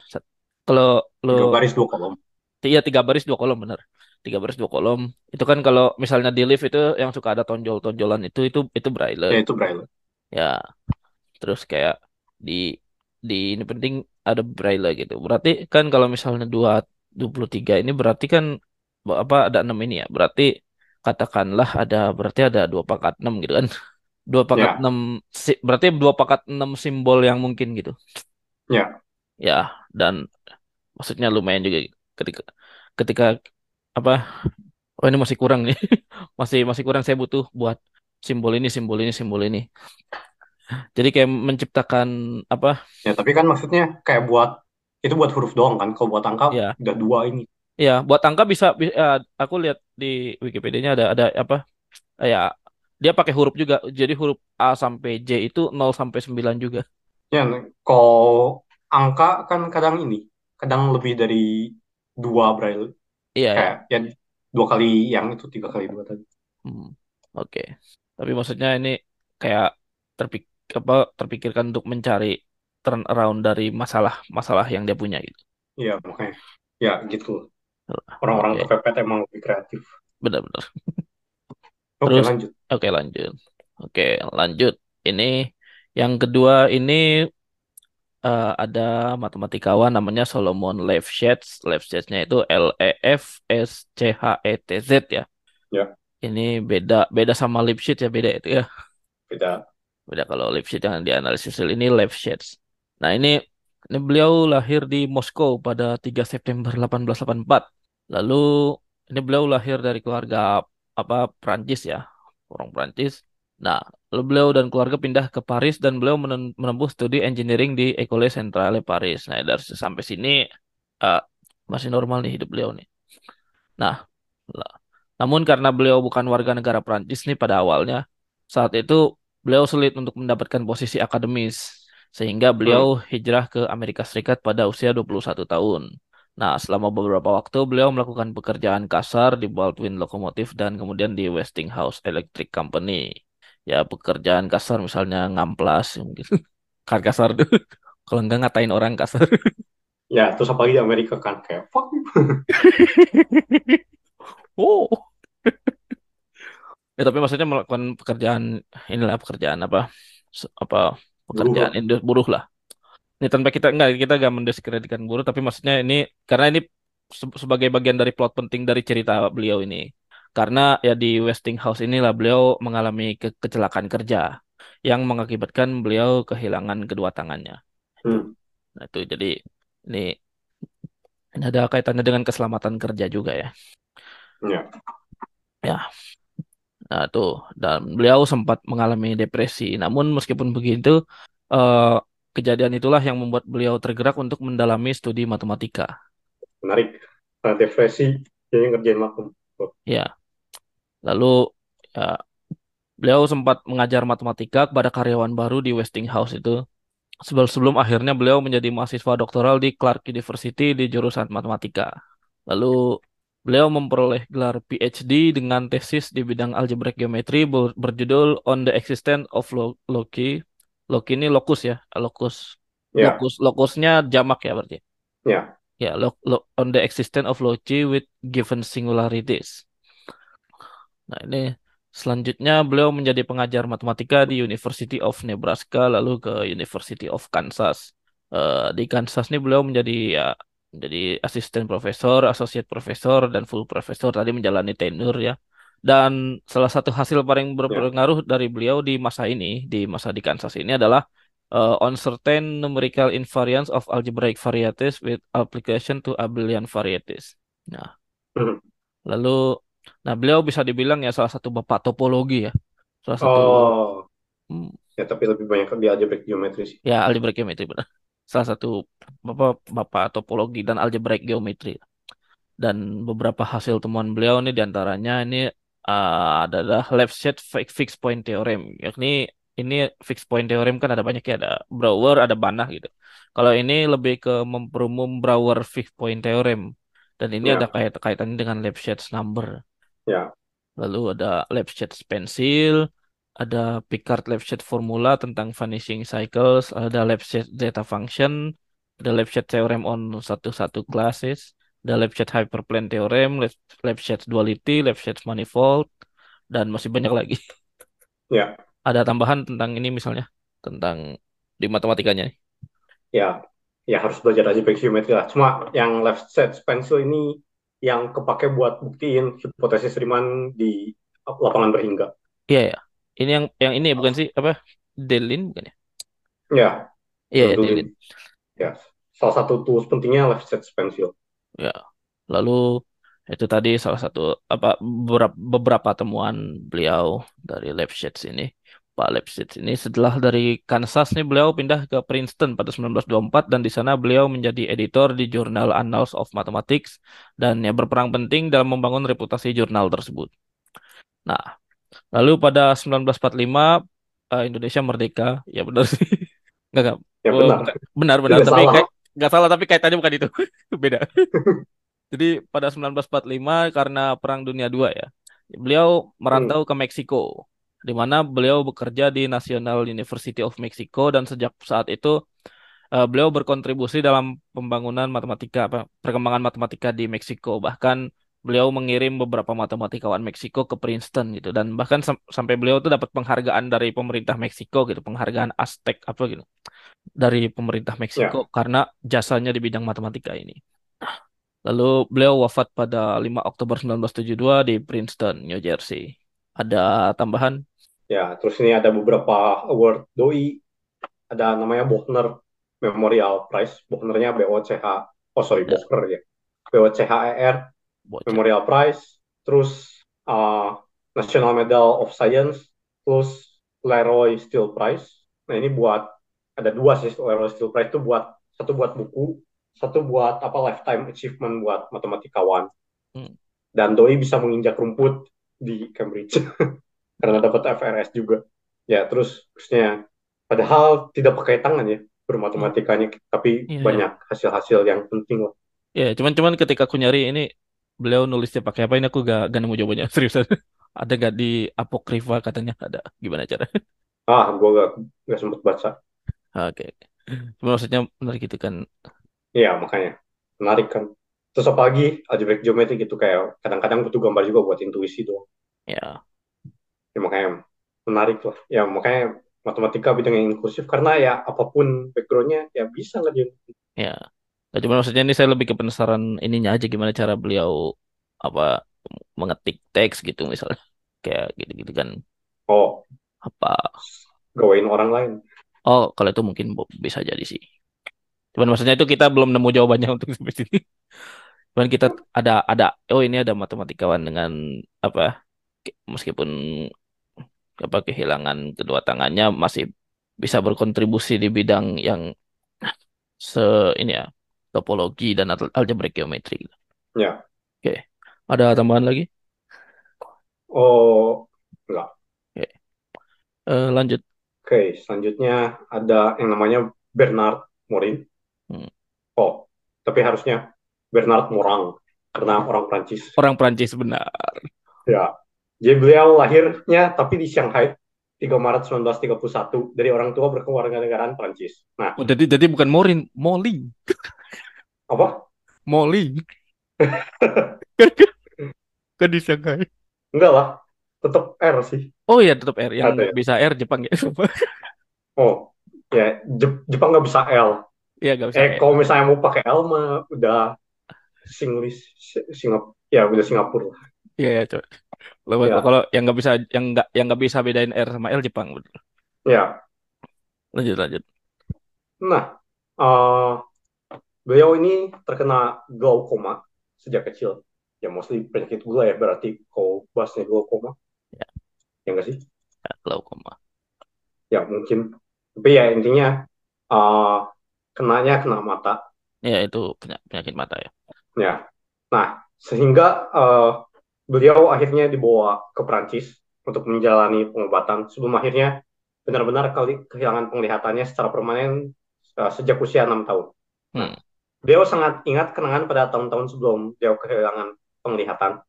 Kalau lo tiga baris dua kolom. Iya tiga baris dua kolom bener. Tiga baris dua kolom. Itu kan kalau misalnya di lift itu yang suka ada tonjol-tonjolan itu itu itu braille. Ya itu Braille. Ya, terus kayak di di ini penting ada braille gitu. Berarti kan kalau misalnya dua dua puluh tiga ini berarti kan apa ada enam ini ya. Berarti katakanlah ada berarti ada dua pangkat enam gitu kan. Dua pangkat Ya, enam si- berarti dua pangkat enam simbol yang mungkin gitu. ya, Ya, dan maksudnya lumayan juga ketika ketika apa Oh ini masih kurang nih. <laughs> Masih masih kurang saya butuh buat simbol ini, simbol ini, simbol ini. Jadi kayak menciptakan apa? ya. Tapi kan maksudnya kayak buat itu buat huruf doang kan. Kalau buat angka Ya, udah dua ini. ya buat angka bisa, bi- ya, aku lihat di Wikipedia-nya ada ada apa? Ya, dia pakai huruf juga. Jadi huruf A sampai J itu nol sampai 9 juga. Ya, kalau angka kan kadang ini, kadang lebih dari dua Braille. Iya ya. Kayak ya dua kali yang itu tiga kali dua tadi. Hmm, Oke. Tapi maksudnya ini kayak terpik apa terpikirkan untuk mencari turn around dari masalah-masalah yang dia punya gitu. Iya makanya. Ya gitu. Orang-orang Oke, kepepet emang lebih kreatif. benar-benar. Oke Terus, lanjut. Oke lanjut. Oke lanjut. Ini yang kedua ini eh, ada matematikawan namanya Solomon Lefschetz. Lefschetz-nya itu L E F S C H E T Z ya. Ya Ini beda beda sama Lipschitz ya beda itu ya. beda. Beda kalau Lipschitz yang dianalisis ini Lefschetz. Nah ini ini beliau lahir di Moskow pada 3 September 1884. Lalu ini beliau lahir dari keluarga apa Prancis ya, orang Prancis. Nah, beliau dan keluarga pindah ke Paris dan beliau menempuh studi engineering di École Centrale Paris. Nah, dari sampai sini eh, masih normal nih hidup beliau nih. Nah, lah. Namun karena beliau bukan warga negara Prancis nih pada awalnya, saat itu beliau sulit untuk mendapatkan posisi akademis, sehingga beliau Hmm. hijrah ke Amerika Serikat pada usia 21 tahun. Nah, selama beberapa waktu beliau melakukan pekerjaan kasar di Baldwin Locomotive dan kemudian di Westinghouse Electric Company. Ya, pekerjaan kasar misalnya ngamplas mungkin. <laughs> Kan kasar tuh. Kalau enggak ngatain orang kasar. Ya terus apalagi di Amerika kan kayak fuck. <laughs> Oh. Ya, tapi maksudnya melakukan pekerjaan inilah pekerjaan apa apa Buruh pekerjaan indus buruh lah. Ini tanpa kita enggak kita enggak mendiskreditkan buruh tapi maksudnya ini karena ini se- sebagai bagian dari plot penting dari cerita beliau ini. Karena ya di Westinghouse inilah beliau mengalami ke- kecelakaan kerja yang mengakibatkan beliau kehilangan kedua tangannya. Hmm. Nah, itu jadi ini ini ada kaitannya dengan keselamatan kerja juga ya. Ya. Ya, Nah, tuh dan beliau sempat mengalami depresi. Namun meskipun begitu, eh, kejadian itulah yang membuat beliau tergerak untuk mendalami studi matematika. Menarik. Nah, depresi jadi ngerjain makom. Oh, Ya, lalu ya, beliau sempat mengajar matematika kepada karyawan baru di Westinghouse itu. Sebelum, sebelum akhirnya beliau menjadi mahasiswa doktoral di Clark University di jurusan matematika. Lalu beliau memperoleh gelar PhD dengan tesis di bidang algebraic geometry ber- berjudul On the Existence of Lo- Loci. Loci ini lokus ya, lokus. Ya, Lokus, lokusnya jamak ya berarti. ya. Ya, lo, lo- on the existence of loci with given singularities. Nah, ini selanjutnya beliau menjadi pengajar matematika di University of Nebraska lalu ke University of Kansas. Eh, di Kansas ini beliau menjadi ya menjadi asisten profesor, associate profesor dan full profesor tadi menjalani tenure ya. Dan salah satu hasil paling berpengaruh dari beliau di masa ini, di masa di Kansas ini adalah eh, on certain numerical invariance of algebraic varieties with application to abelian varieties. Nah, Lalu, nah beliau bisa dibilang ya salah satu bapak topologi ya, salah satu Oh, hmm, ya tapi lebih banyak di algebraic geometri sih. ya algebra geometri benar, salah satu bapak bapak topologi dan algebraic geometri. Dan beberapa hasil temuan beliau ini di antaranya ini uh, adalah left-shade fi- fixed point theorem, yakni ini fixed point theorem kan ada banyak ya, ada Brouwer, ada Banach gitu. Kalau ini lebih ke memperumum Brouwer fixed point theorem, dan ini ada Ya, kait kaitannya dengan left-shade number. ya, Lalu ada Lefschetz Pencil, ada Picard Lefschetz Formula tentang vanishing cycles, ada Lefschetz Zeta Function, ada Lefschetz Theorem on satu-satu classes, ada Lefschetz Hyperplane Theorem, Lefschetz Duality, Lefschetz Manifold, dan masih banyak lagi. <laughs> ya, Ada tambahan tentang ini misalnya, tentang di matematikanya. ya, ya harus belajar algebraic geometri lah. Cuma yang left set pencil ini yang kepake buat buktiin hipotesis Riemann di lapangan berhingga. Iya ya. Ini yang yang ini bukan sih apa? Delin bukan ya? Ya, Iya ya Dodulin. Delin. Ya, salah satu tools pentingnya set pencil. Ya, lalu itu tadi salah satu apa beberapa, beberapa temuan beliau dari Lipschitz ini. Pak Lipschitz ini setelah dari Kansas nih beliau pindah ke Princeton pada 1924 dan di sana beliau menjadi editor di jurnal Annals of Mathematics dan ya berperan penting dalam membangun reputasi jurnal tersebut. Nah, lalu pada 1945 eh, Indonesia merdeka, ya benar sih. <laughs> Enggak, enggak. Ya Oh, benar, bukan. Benar, benar, tidak tapi salah. kayak nggak salah tapi kaitannya bukan itu. <laughs> Beda. <laughs> Jadi pada 1945 karena Perang Dunia II ya, beliau Hmm, merantau ke Meksiko, di mana beliau bekerja di National University of Mexico dan sejak saat itu eh, beliau berkontribusi dalam pembangunan matematika, apa, perkembangan matematika di Meksiko. Bahkan beliau mengirim beberapa matematikawan Meksiko ke Princeton gitu, dan bahkan sam- sampai beliau tuh dapat penghargaan dari pemerintah Meksiko gitu, penghargaan Aztec apa gitu, dari pemerintah Meksiko ya, karena jasanya di bidang matematika ini. Lalu beliau wafat pada 5 Oktober 1972 di Princeton, New Jersey. Ada tambahan? ya. Terus ini ada beberapa award doi. Ada namanya Bochner Memorial Prize. Bochnernya B-O-C-H. Oh sorry, Ada Bochner ya. B-O-C-H-E-R bocor. Memorial Prize. Terus uh, National Medal of Science. Terus Leroy Steele Prize. Nah ini buat ada dua sih Leroy Steele Prize itu buat satu buat buku, satu buat apa lifetime achievement buat matematikawan. Hmm. Dan Doi bisa menginjak rumput di Cambridge <laughs> karena dapat FRS juga. Ya terus terusnya padahal tidak pakai tangan ya Hmm. bermatematikanya, tapi Iya, iya. banyak hasil-hasil yang penting lah. Iya, cuman cuman ketika aku nyari ini beliau nulisnya pakai apa ini aku gak, gak nemu jawabannya <laughs> seriusan. Ada gak di Apokrifa katanya ada. Gimana cara? Ah, gue gak, gak sempet baca. Oke. Cuma maksudnya menarik gitu kan. Iya makanya menarik kan. Terus apalagi algebraic geometri gitu kayak kadang-kadang butuh gambar juga buat intuisi doang. Ya, Ya makanya menarik lah. Ya makanya matematika bidang yang inklusif karena ya apa pun backgroundnya ya bisa lah dia. ya. Nah, cuman maksudnya ini saya lebih ke penasaran ininya aja gimana cara beliau apa mengetik teks gitu misalnya. Kayak gitu-gitu kan. Oh, Apa gawain orang lain. Oh, kalau itu mungkin bisa jadi sih. Cuman maksudnya itu kita belum nemu jawabannya untuk sampai sini. <laughs> Cuman kita ada ada oh ini ada matematikawan dengan apa meskipun apa kehilangan kedua tangannya masih bisa berkontribusi di bidang yang se ini ya topologi dan al- algebra geometri. Ya. Oke. Ada tambahan lagi? Oh, enggak. Oke. Eh, lanjut. Oke, selanjutnya ada yang namanya Bernard Morin. Hmm. Oh, tapi harusnya Bernard Morang karena orang Prancis. Orang Prancis benar. Ya. Jadi beliau lahirnya tapi di Shanghai 3 Maret 1931 dari orang tua berkewarganegaraan Prancis. Nah, Oh, jadi jadi bukan Morin, Molly. <laughs> apa? Molly. <laughs> Kan di Shanghai. Enggak lah, tetap R sih. Oh iya tetap R yang Ada ya. bisa R Jepang ya. <laughs> Oh, ya Jep- Jepang nggak bisa L. Iya nggak bisa Eh, kalau misalnya mau pakai L mah udah Singlish, Singapura, ya udah Singapura lah. Iya ya coba. Kalau Ya, kalau yang nggak bisa yang nggak yang nggak bisa bedain R sama L Jepang. betul. ya. Lanjut lanjut. Nah, eh, beliau ini terkena glaukoma sejak kecil. Ya, mostly penyakit gula ya, berarti kalau bahasnya glaukoma. Ya, Ya nggak sih? ya glaukoma. Ya, mungkin. Tapi ya intinya, eh, kenanya kena mata. Ya itu penya- penyakit mata ya. Ya. Nah, sehingga eh, beliau akhirnya dibawa ke Prancis untuk menjalani pengobatan sebelum akhirnya benar-benar kali kehilangan penglihatannya secara permanen eh, sejak usia enam tahun. Nah, Hmm. Beliau sangat ingat kenangan pada tahun-tahun sebelum beliau kehilangan penglihatan.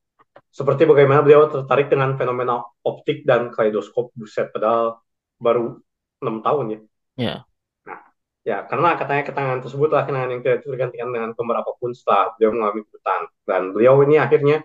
Seperti bagaimana beliau tertarik dengan fenomena optik dan kaleidoskop. Buset, padahal baru enam tahun ya. Ya. Nah, ya karena katanya kenangan tersebut adalah kenangan yang tidak tergantikan dengan gambar apa pun setelah beliau mengalami kebutaan. Dan beliau ini akhirnya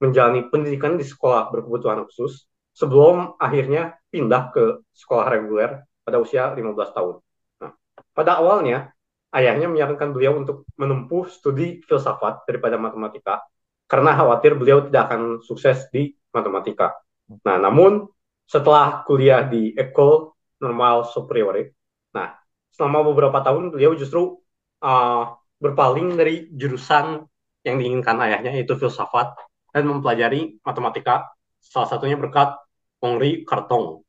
menjalani pendidikan di sekolah berkebutuhan khusus sebelum akhirnya pindah ke sekolah reguler pada usia 15 tahun. Nah, pada awalnya ayahnya menyarankan beliau untuk menempuh studi filsafat daripada matematika karena khawatir beliau tidak akan sukses di matematika. Nah, namun setelah kuliah di École Normale Supérieure, nah selama beberapa tahun beliau justru uh, berpaling dari jurusan yang diinginkan ayahnya yaitu filsafat dan mempelajari matematika salah satunya berkat Henri Cartan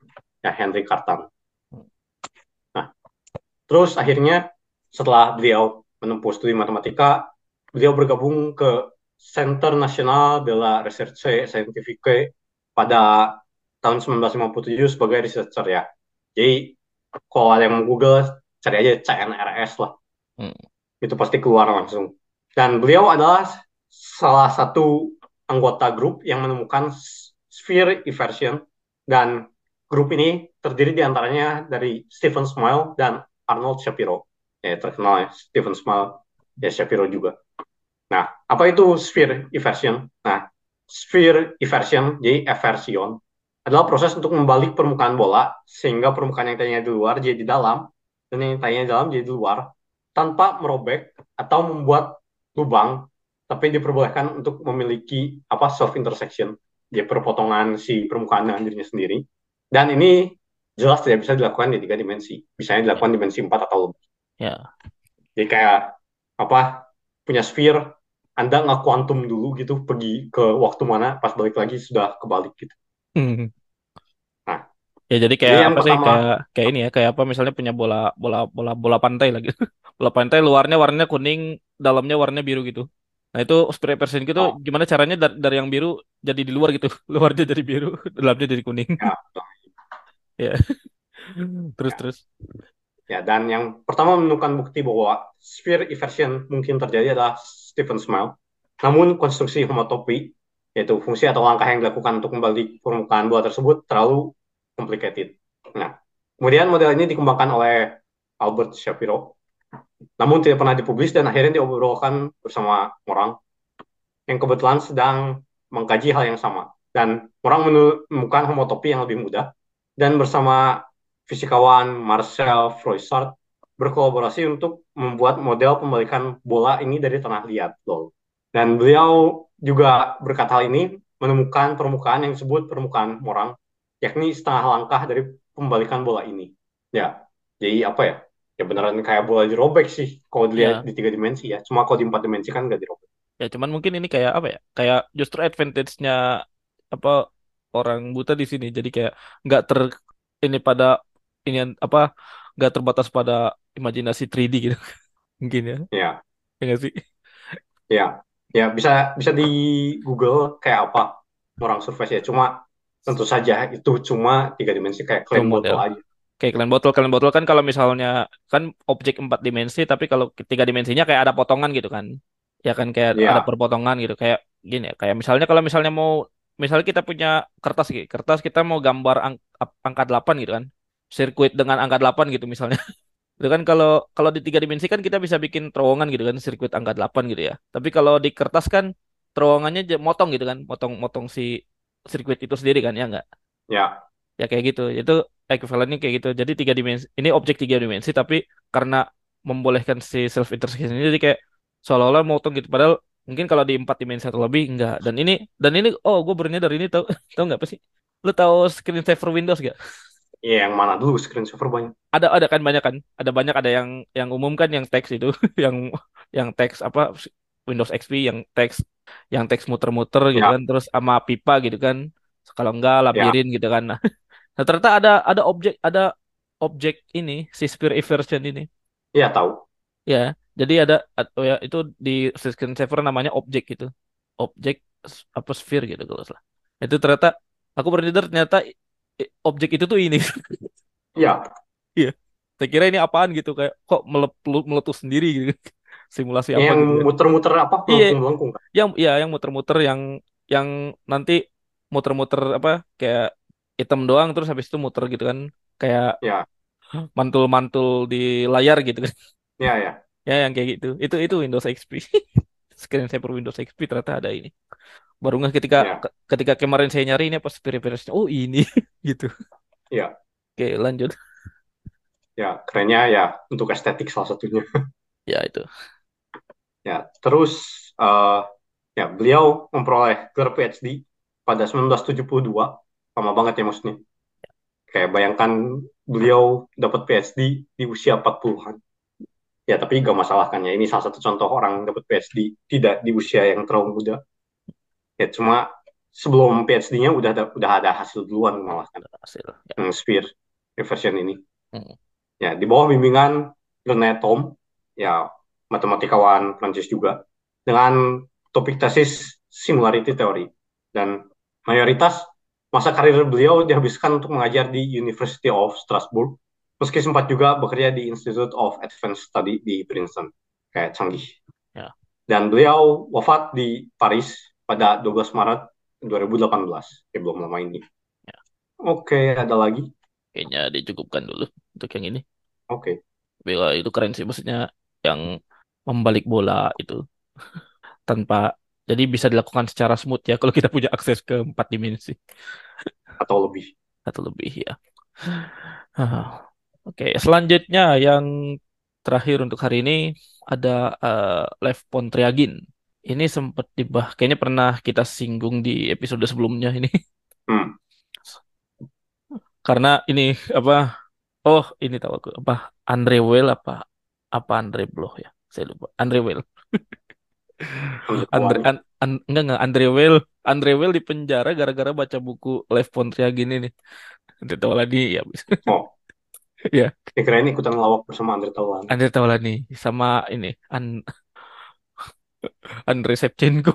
ya Henry Cartan. Nah, terus akhirnya setelah beliau menempuh studi matematika, beliau bergabung ke Centre National de la Recherche Scientifique pada tahun 1957 sebagai researcher ya. Jadi kalau ada yang mau Google, cari aja CNRS lah. Hmm. Itu pasti keluar langsung. Dan beliau adalah salah satu anggota grup yang menemukan sphere inversion dan grup ini terdiri di antaranya dari Stephen Smile dan Arnold Shapiro. Ya, terkenal ya, Stephen Smile, ya Shapiro juga. Nah, apa itu sphere inversion? Nah, sphere inversion, jadi eversion, adalah proses untuk membalik permukaan bola sehingga permukaan yang tadinya di luar jadi di dalam dan yang tadinya di dalam jadi di luar tanpa merobek atau membuat lubang tapi diperbolehkan untuk memiliki apa self intersection. Dia perpotongan si permukaan dengan dirinya sendiri. Dan ini jelas tidak bisa dilakukan di tiga dimensi. Bisanya dilakukan dimensi empat atau lebih Ya. jadi kayak apa punya sphere anda nggak kuantum dulu gitu pergi ke waktu mana pas balik lagi sudah kebalik gitu Hmm. nah Ya jadi jadi kayak yang apa sih pertama kayak kayak ini ya kayak apa misalnya punya bola bola bola bola pantai lagi. <laughs> Bola pantai luarnya warnanya kuning, dalamnya warnanya biru gitu. Nah itu spray persen gitu oh gimana caranya dari, dari yang biru jadi di luar gitu. <laughs> Luarnya jadi biru, <laughs> dalamnya jadi kuning. ya Ya. Terus ya terus. Ya, dan yang pertama menemukan bukti bahwa sphere inversion mungkin terjadi adalah Stephen Smile. Namun konstruksi homotopi, yaitu fungsi atau langkah yang dilakukan untuk membalik permukaan bola tersebut terlalu complicated. Nah, kemudian model ini dikembangkan oleh Albert Shapiro, namun tidak pernah dipublis dan akhirnya diobrolkan bersama orang yang kebetulan sedang mengkaji hal yang sama. Dan orang menemukan homotopi yang lebih mudah, dan bersama fisikawan Marcel Froissart berkolaborasi untuk membuat model pembalikan bola ini dari tanah liat. Loh. Dan beliau juga berkat hal ini menemukan permukaan yang disebut permukaan morang, yakni setengah langkah dari pembalikan bola ini. Ya, jadi apa ya? Ya beneran kayak bola dirobek sih kalau dilihat Ya. di tiga dimensi ya. Cuma kalau di empat dimensi kan nggak dirobek. Ya cuman mungkin ini kayak apa ya? Kayak justru advantage-nya apa orang buta di sini. Jadi kayak nggak ter ini pada ini apa nggak terbatas pada imajinasi 3D gitu <laughs> mungkin ya. Ya, Ya sih? ya, ya bisa bisa di Google kayak apa orang surface ya. Cuma tentu saja itu cuma tiga dimensi kayak bottle model. aja. Kayak kalian botol, kalian botol kan kalau misalnya kan objek empat dimensi, tapi kalau tiga dimensinya kayak ada potongan gitu kan, ya kan kayak ada Ya, perpotongan gitu, kayak gini ya, kayak misalnya kalau misalnya mau, misalnya kita punya kertas gitu, kertas kita mau gambar ang- angka 8 gitu kan, sirkuit dengan angka 8 gitu misalnya, <laughs> Itu kan kalau kalau di tiga dimensi kan kita bisa bikin terowongan gitu kan, sirkuit angka 8 gitu ya. Tapi kalau di kertas kan terowongannya motong gitu kan, motong-motong si sirkuit itu sendiri kan, ya nggak? Ya, Ya kayak gitu. Itu equivalentnya kayak gitu. Jadi tiga dimensi, ini objek tiga dimensi, tapi karena membolehkan si self intersection ini jadi kayak seolah-olah motong gitu. Padahal mungkin kalau di empat dimensi atau lebih enggak. Dan ini dan ini oh gue bernyadar ini tau <laughs> tau nggak apa sih? Lu tahu screensaver Windows gak? <laughs> iya yang mana dulu screen saver banyak. Ada ada kan banyak kan? Ada banyak ada yang yang umum kan yang teks itu, <laughs> yang yang teks apa Windows XP yang teks yang teks muter-muter gitu Ya, kan, terus sama pipa gitu kan. Kalau enggak ya, labirin gitu kan. Nah, <laughs> nah, ternyata ada ada objek ada objek ini si Sphere Inversion ini. iya tahu. Ya, jadi ada atau ya itu di screensaver namanya objek gitu. Objek apa sphere gitu kalau salah. Itu ternyata aku berpikir ternyata objek itu tuh ini. Iya, Iya. Saya kira ini apaan gitu kayak kok meletus sendiri gitu. <laughs> Simulasi apa yang gitu kan. muter-muter apa Iya, yang ya yang muter-muter yang yang nanti muter-muter apa kayak item doang terus habis itu muter gitu kan. Kayak Ya, mantul-mantul di layar gitu kan. ya, ya, Ya yang kayak gitu. Itu itu Windows XP. <laughs> Screensaver Windows XP ternyata ada ini. Baru nggak ketika ya, ke- ketika kemarin saya nyari ini apa spare-nya. Oh ini <laughs> gitu. ya, Oke, lanjut. ya. Kerennya ya untuk estetik salah satunya. Ya itu. Ya, terus eh, ya beliau memperoleh gelar PhD pada 1972. Lama banget ya maksudnya. Kayak bayangkan beliau dapat PhD di usia 40-an. Ya, tapi gak masalah kan ya. Ini salah satu contoh orang dapat PhD tidak di usia yang terlalu muda. Ya, cuma sebelum PhD-nya udah ada, udah ada hasil duluan malah kan. Hasil. Ya. Yang Sphere version ini. Hmm. Ya, di bawah bimbingan René Thom, ya matematikawan Prancis juga, dengan topik tesis similarity theory. Dan mayoritas masa karir beliau dihabiskan untuk mengajar di University of Strasbourg, meski sempat juga bekerja di Institute of Advanced Study di Princeton. Kayak canggih. Ya. Dan beliau wafat di Paris pada 12 Maret 2018. Ya, belum lama ini. Ya. Oke, ada lagi? Kayaknya dicukupkan dulu untuk yang ini. Oke. Bila itu keren sih maksudnya yang membalik bola itu <laughs> tanpa jadi bisa dilakukan secara smooth ya kalau kita punya akses ke empat dimensi <laughs> Atau lebih. atau lebih ya. <sighs> Oke, selanjutnya yang terakhir untuk hari ini ada eh, Lev Pontriagin. Ini sempat dibah, kayaknya pernah kita singgung di episode sebelumnya ini. Hmm. Karena ini apa? Oh, ini tahu aku apa? Andre Weil apa? Apa Andre Bloch ya? Saya lupa. Andre. Ambil <laughs> Andre an, an- enggak enggak Andre Weil. Andre Weil di penjara gara-gara baca buku Lev Pontriagin ini. Andre Taulani ya. <laughs> Oh, Ya, ya kira ini ikutan lawak bersama Andre Taulani. Andre Taulani sama ini An Andre Shevchenko.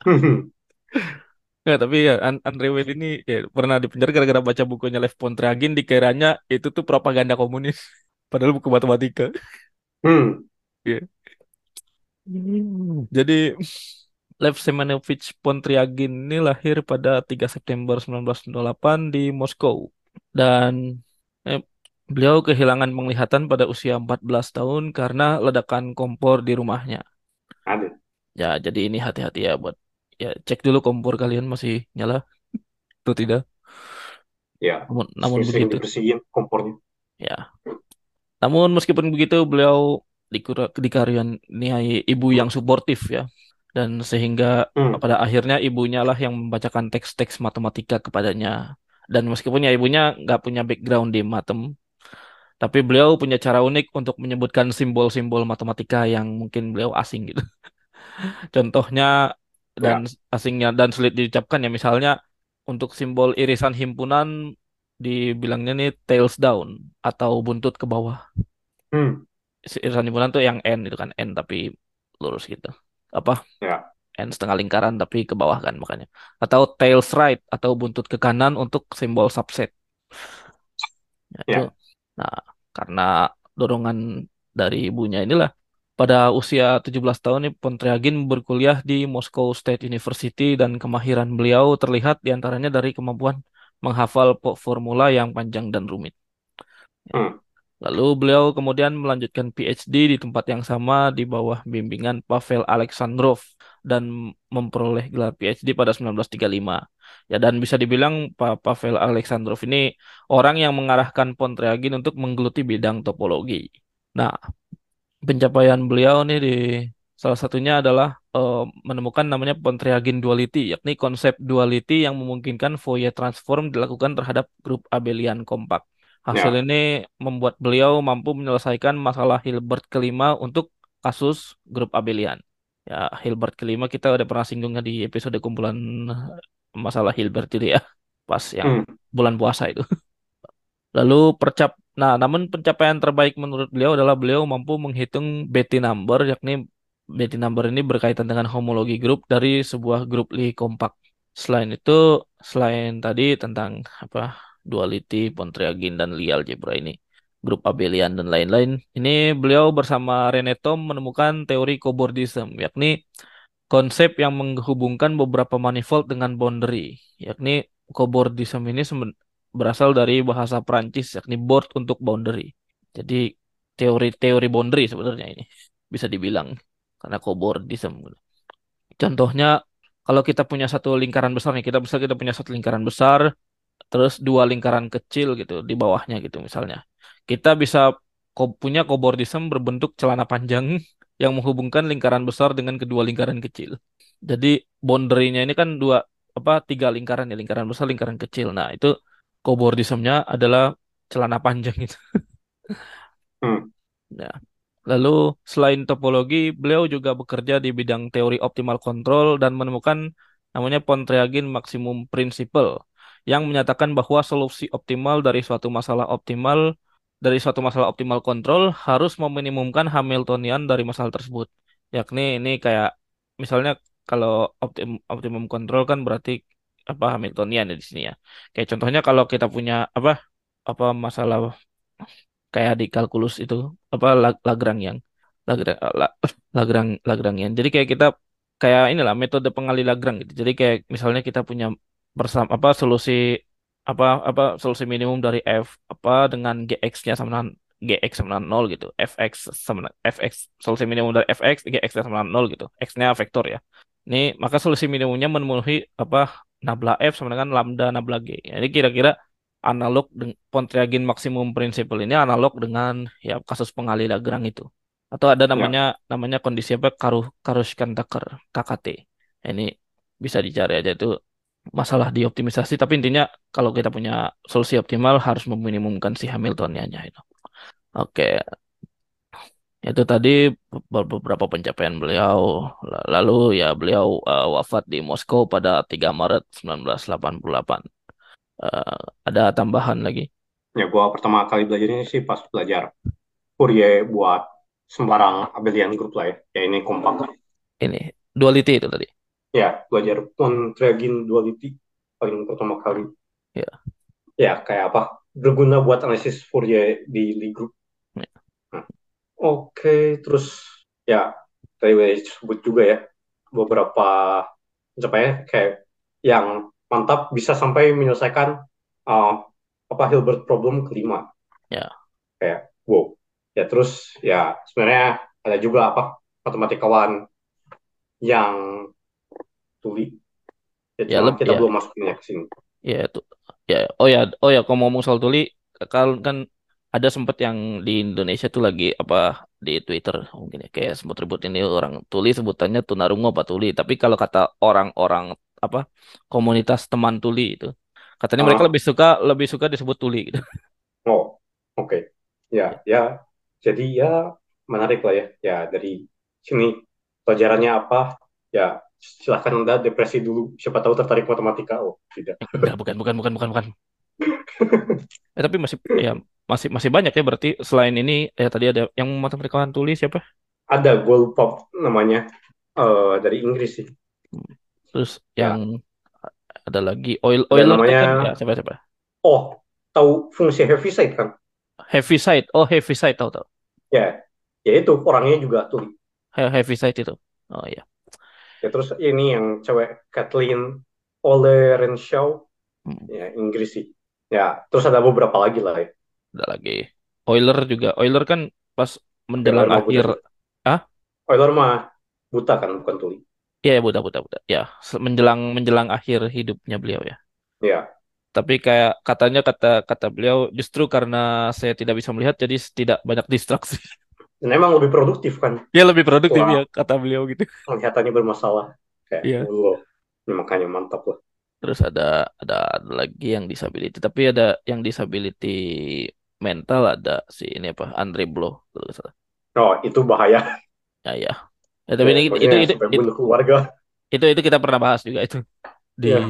<laughs> Nggak, tapi ya An- Andre Weil ini ya, pernah di penjara gara-gara baca bukunya Lev Pontriagin dikiranya itu tuh propaganda komunis. <laughs> Padahal buku matematika. Hmm. Iya. Jadi Lev Semenovich Pontriagin ini lahir pada 3 September 1908 di Moskow. Dan eh, beliau kehilangan penglihatan pada usia 14 tahun karena ledakan kompor di rumahnya. Ada. Ya, jadi ini hati-hati ya buat ya cek dulu kompor kalian masih nyala atau tidak. Ya, Namun, namun sering begitu. dibersihin kompornya. Ya. Namun meskipun begitu beliau dikaruniai ibu yang suportif ya. Dan sehingga Hmm. pada akhirnya ibunya lah yang membacakan teks-teks matematika kepadanya. Dan meskipun ya ibunya nggak punya background di matem, tapi beliau punya cara unik untuk menyebutkan simbol-simbol matematika yang mungkin beliau asing gitu. <laughs> Contohnya dan Ya. asingnya dan sulit diucapkan ya misalnya untuk simbol irisan himpunan dibilangnya nih tails down atau buntut ke bawah. Hmm. Irisan himpunan tuh yang N itu kan N tapi lurus gitu. Apa? Ya. N setengah lingkaran tapi ke bawah kan makanya. Atau tails right atau buntut ke kanan untuk simbol subset. Ya, itu. Nah, karena dorongan dari ibunya inilah pada usia 17 tahun nih Pontriagin berkuliah di Moscow State University dan kemahiran beliau terlihat di antaranya dari kemampuan menghafal formula yang panjang dan rumit. Ya. Hmm. Lalu beliau kemudian melanjutkan PhD di tempat yang sama di bawah bimbingan Pavel Alexandrov dan memperoleh gelar PhD pada 1935. Ya dan bisa dibilang Pak Pavel Alexandrov ini orang yang mengarahkan Pontryagin untuk menggeluti bidang topologi. Nah, pencapaian beliau nih di salah satunya adalah eh, menemukan namanya Pontryagin duality, yakni konsep duality yang memungkinkan Fourier transform dilakukan terhadap grup abelian kompak. Hasil Ya, ini membuat beliau mampu menyelesaikan masalah Hilbert kelima untuk kasus grup abelian. Ya, Hilbert kelima kita udah pernah singgungnya di episode kumpulan masalah Hilbert itu ya, pas yang hmm, bulan puasa itu. <laughs> Lalu percap Nah, namun pencapaian terbaik menurut beliau adalah beliau mampu menghitung Betty number, yakni Betty number ini berkaitan dengan homologi grup dari sebuah grup Lie kompak. Selain itu, selain tadi tentang apa duality, Pontryagin dan Lie algebra ini, grup abelian dan lain-lain, ini beliau bersama René Thom menemukan teori cobordism, yakni konsep yang menghubungkan beberapa manifold dengan boundary, yakni cobordism ini berasal dari bahasa Prancis, yakni board untuk boundary. Jadi teori-teori boundary sebenarnya ini bisa dibilang karena cobordism. Contohnya kalau kita punya satu lingkaran besar nih, kita bisa kita punya satu lingkaran besar, terus dua lingkaran kecil gitu di bawahnya gitu misalnya. Kita bisa ko- punya cobordism berbentuk celana panjang <laughs> yang menghubungkan lingkaran besar dengan kedua lingkaran kecil. Jadi boundary-nya ini kan dua apa tiga lingkaran ya, lingkaran besar, lingkaran kecil. Nah, itu cobordism-nya adalah celana panjang itu. hmm, <laughs> Ya. Lalu selain topologi, beliau juga bekerja di bidang teori optimal control dan menemukan namanya Pontryagin maximum principle yang menyatakan bahwa solusi optimal dari suatu masalah optimal dari suatu masalah optimal kontrol harus meminimumkan Hamiltonian dari masalah tersebut. Yakni ini kayak misalnya kalau optim, optimum control kan berarti apa Hamiltonian ya di sini ya. Kayak contohnya kalau kita punya apa apa masalah kayak di kalkulus itu apa La- Lagrangian Lagra- La- Lagrang Lagrangian jadi kayak kita kayak inilah metode pengali Lagrange gitu jadi kayak misalnya kita punya bersama apa solusi apa apa solusi minimum dari f apa dengan gx-nya sama dengan gx sama dengan 0 gitu. Fx sama dengan- fx solusi minimum dari fx gx-nya sama dengan 0 gitu. X-nya vektor ya. Ini maka solusi minimumnya memenuhi apa nabla f sama dengan lambda nabla g. Jadi kira-kira analog dengan Pontryagin maksimum principle ini analog dengan ya kasus pengali Lagrange itu. Atau ada ya, namanya namanya kondisi apa? Karu Karushkan-Tucker KKT. Ini bisa dicari aja itu masalah di optimisasi tapi intinya kalau kita punya solusi optimal harus meminimumkan si Hamiltoniannya itu. Oke, itu tadi be- beberapa pencapaian beliau. La- Lalu ya beliau eh, wafat di Moskow pada 3 Maret 1988. Eh, ada tambahan lagi. ya gua pertama kali belajar ini sih pas belajar Fourier buat sembarang abelian grup lah ya. Ya ini kompak ini duality itu tadi. Ya, belajar Pontryagin duality paling pertama kali. Ya, Ya, kayak apa? Berguna buat analisis Fourier di Lie group. ya, Nah, Oke, terus ya tadi udah disebut juga ya beberapa pencapaian kayak yang mantap bisa sampai menyelesaikan uh, apa Hilbert problem kelima ya, kayak wow ya terus ya sebenarnya ada juga apa matematikawan yang tuli ya ya cuma lebih kita ya, belum masukinnya ke sini ya itu, ya. Oh ya, oh ya. Kalau ngomong soal tuli, kan kan ada sempat yang di Indonesia tuh lagi apa di Twitter mungkin ya kayak sempat ribut ini orang tuli sebutannya tunarungu apa tuli. Tapi kalau kata orang-orang apa komunitas teman tuli itu, katanya mereka ah lebih suka lebih suka disebut tuli gitu. oh oke ya ya jadi ya menarik lah ya ya dari sini pelajarannya apa ya silahkan anda depresi dulu siapa tahu tertarik matematika oh tidak <laughs> Enggak, bukan, bukan, bukan, bukan, bukan. Eh, tapi masih ya masih masih banyak ya berarti selain ini ya tadi ada yang matematikawan tuli siapa? ada gue lupa namanya eh, dari Inggris sih. Terus yang ya ada lagi oil tuh namanya kan ya siapa siapa? oh tahu fungsi Heaviside kan Heaviside. Oh, Heaviside tahu tahu. ya ya itu orangnya juga tuli He- Heaviside itu. Oh iya. Ya terus ini yang cewek Kathleen Ole Renshaw Hmm, ya Inggris sih ya terus ada beberapa lagi lah ya ada lagi. Euler juga. Euler kan pas menjelang akhir, ah, Euler mah buta kan, bukan tuli. ya ya, buta buta buta. Ya, menjelang menjelang akhir hidupnya beliau ya. Ya, Tapi kayak katanya kata kata beliau justru karena saya tidak bisa melihat jadi tidak banyak distraksi. <laughs> dan emang lebih produktif kan. Dia lebih produktif Wah, ya kata beliau gitu. kelihatannya bermasalah. Kayak, Iya. wow, ini makanya mantap lah. Terus ada ada ada lagi yang disability, tapi ada yang disability mental ada si ini apa Andre Blow kalau salah. Oh, itu bahaya. Ya ya. Ya tapi Ya, ini itu itu itu keluarga. itu, itu kita pernah bahas juga itu di Ya,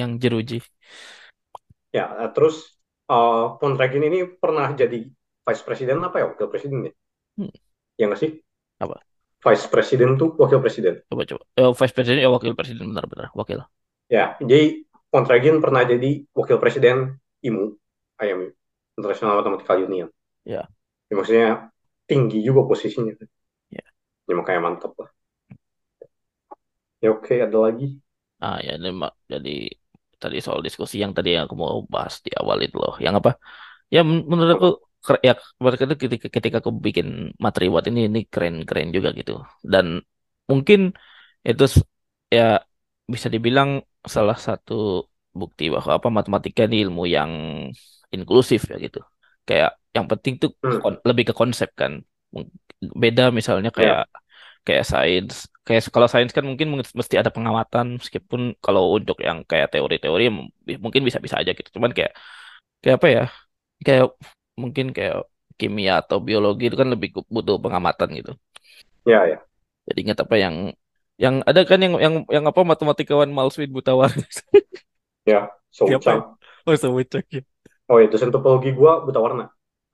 yang jeruji. ya. Terus uh, Pondragin ini pernah jadi vice president apa ya? Wakil presiden ya? Hmm, Ya nggak sih? apa? Vice president tuh wakil presiden. Coba coba. Eh, vice president ya wakil presiden benar-benar wakil. Ya, jadi Pondragin pernah jadi wakil presiden IMU, IMU, International Mathematical Union. Ya. Ya, maksudnya tinggi juga posisinya. Ya. Ya makanya mantap lah. Ya oke, ada lagi. Ah ya ini mak- jadi tadi soal diskusi yang tadi yang aku mau bahas di awal itu loh. Yang apa? Ya men- menurut aku ya berarti itu ketika ketika aku bikin materi buat ini ini keren-keren juga gitu. Dan mungkin itu ya bisa dibilang salah satu bukti bahwa apa matematika ini ilmu yang inklusif ya gitu. Kayak yang penting tuh Hmm, lebih ke konsep kan. Beda misalnya ya, kayak kayak sains kayak kalau sains kan mungkin mesti ada pengamatan meskipun kalau untuk yang kayak teori-teori mungkin bisa-bisa aja gitu cuman kayak kayak apa ya kayak mungkin kayak kimia atau biologi itu kan lebih butuh pengamatan gitu ya, ya, jadi ingat apa yang yang ada kan yang yang yang apa matematikawan Malswin Butawar <laughs> ya. So siapa ya Chang. oh Sowecek ya Oh ya, dosen topologi gua buta warna.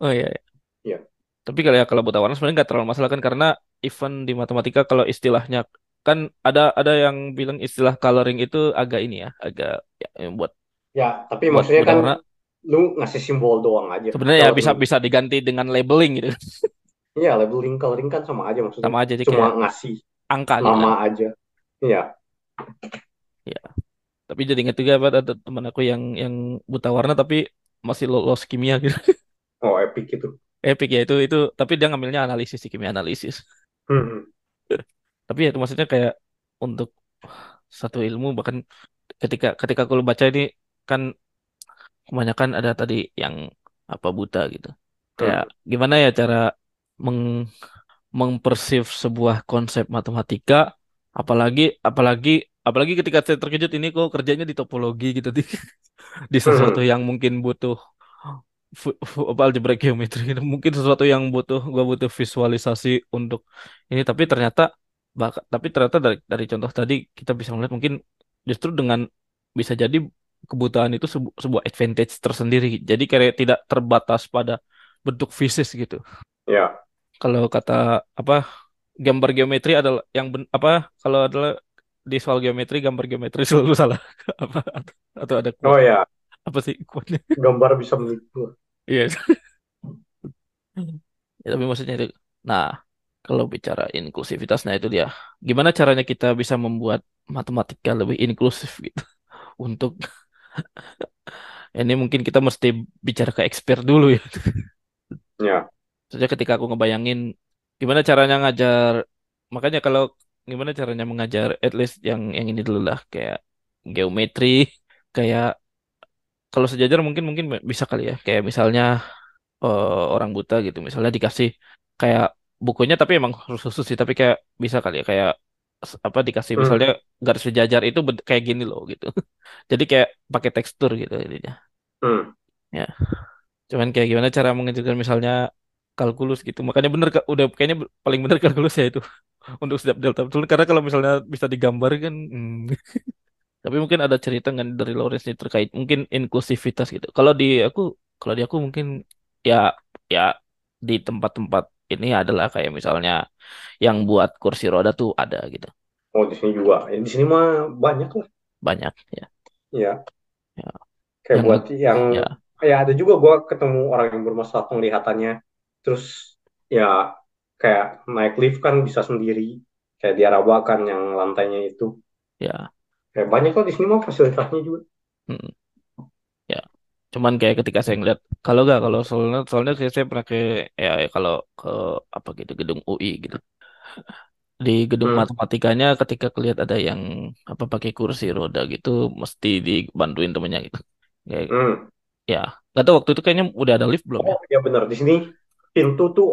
oh iya iya. Iya, tapi kalau ya kalau Butawar sebenarnya nggak terlalu masalah kan karena even di matematika kalau istilahnya kan ada ada yang bilang istilah coloring itu agak ini ya agak ya, buat ya. Tapi buat maksudnya buta kan warna lu ngasih simbol doang aja. sebenarnya ya bisa bisa diganti dengan labeling gitu. Iya, labeling. Coloring kan sama aja maksudnya. sama aja Cuma ngasih angka gitu kan. nama aja. Iya, ya tapi jadi inget juga ada teman aku yang yang buta warna tapi masih lolos kimia gitu. <laughs> Oh epic itu. epic ya itu itu. Tapi dia ngambilnya analisis kimia analisis. Hmm, <laughs> tapi ya itu maksudnya kayak untuk satu ilmu bahkan ketika ketika aku baca ini kan kebanyakan ada tadi yang apa buta gitu. Kayak gimana ya cara meng mempersif sebuah konsep matematika apalagi apalagi apalagi ketika saya terkejut ini kok kerjanya di topologi gitu di di sesuatu hmm. yang mungkin butuh apa algebra geometri gitu. Mungkin sesuatu yang butuh gua butuh visualisasi untuk ini. Tapi ternyata tapi ternyata dari dari contoh tadi kita bisa melihat mungkin justru dengan bisa jadi kebutaan itu sebu- sebuah advantage tersendiri. Jadi kayak tidak terbatas pada bentuk fisik gitu. Ya, kalau kata apa gambar geometri adalah yang ben- apa kalau adalah di soal geometri gambar geometri selalu <laughs> salah. Apa atau, atau ada oh quote ya, apa sih quote-nya gambar bisa menipu. iya. <laughs> Ya, tapi maksudnya itu nah kalau bicara inklusivitas nah itu dia gimana caranya kita bisa membuat matematika lebih inklusif gitu? <laughs> Untuk ini mungkin kita mesti bicara ke expert dulu ya. Ya, Soalnya ketika aku ngebayangin gimana caranya ngajar, makanya kalau gimana caranya mengajar at least yang yang ini dulu lah kayak geometri, kayak kalau sejajar mungkin mungkin bisa kali ya, kayak misalnya eh, orang buta gitu, misalnya dikasih kayak bukunya tapi emang khusus sih, tapi kayak bisa kali ya. Kayak apa dikasih hmm, misalnya garis sejajar itu kayak gini loh gitu. <laughs> Jadi kayak pakai tekstur gitu intinya. hmm. Ya, cuman kayak gimana cara mengajarkan misalnya kalkulus gitu. Makanya bener udah kayaknya paling bener <laughs> kalkulus ya itu <laughs> untuk setiap delta betul karena kalau misalnya bisa digambar kan hmm. Tapi mungkin ada cerita nggak dari Lawrence ini terkait mungkin inklusivitas gitu. Kalau di aku kalau di aku mungkin ya ya di tempat-tempat ini adalah kayak misalnya yang buat kursi roda tuh ada gitu. Oh di sini juga. Ya, di sini mah banyak lah. Banyak ya. Ya, Ya. kayak Yang buat yang ya ya ada juga gua ketemu orang yang bermasalah penglihatannya. Terus ya kayak naik lift kan bisa sendiri. Kayak diarabakan yang lantainya itu. ya Kayak banyak lah di sini mah fasilitasnya juga. hmm, Cuman kayak ketika saya ngeliat, kalau nggak, kalau soalnya, soalnya saya, saya pernah ke, ya ya kalau ke apa gitu, gedung UI gitu. Di gedung Hmm, matematikanya ketika kelihat ada yang apa pakai kursi roda gitu, mesti dibantuin temennya gitu. Kayak, hmm. ya, nggak tahu waktu itu kayaknya udah ada lift belum ya? Oh ya benar di sini pintu tuh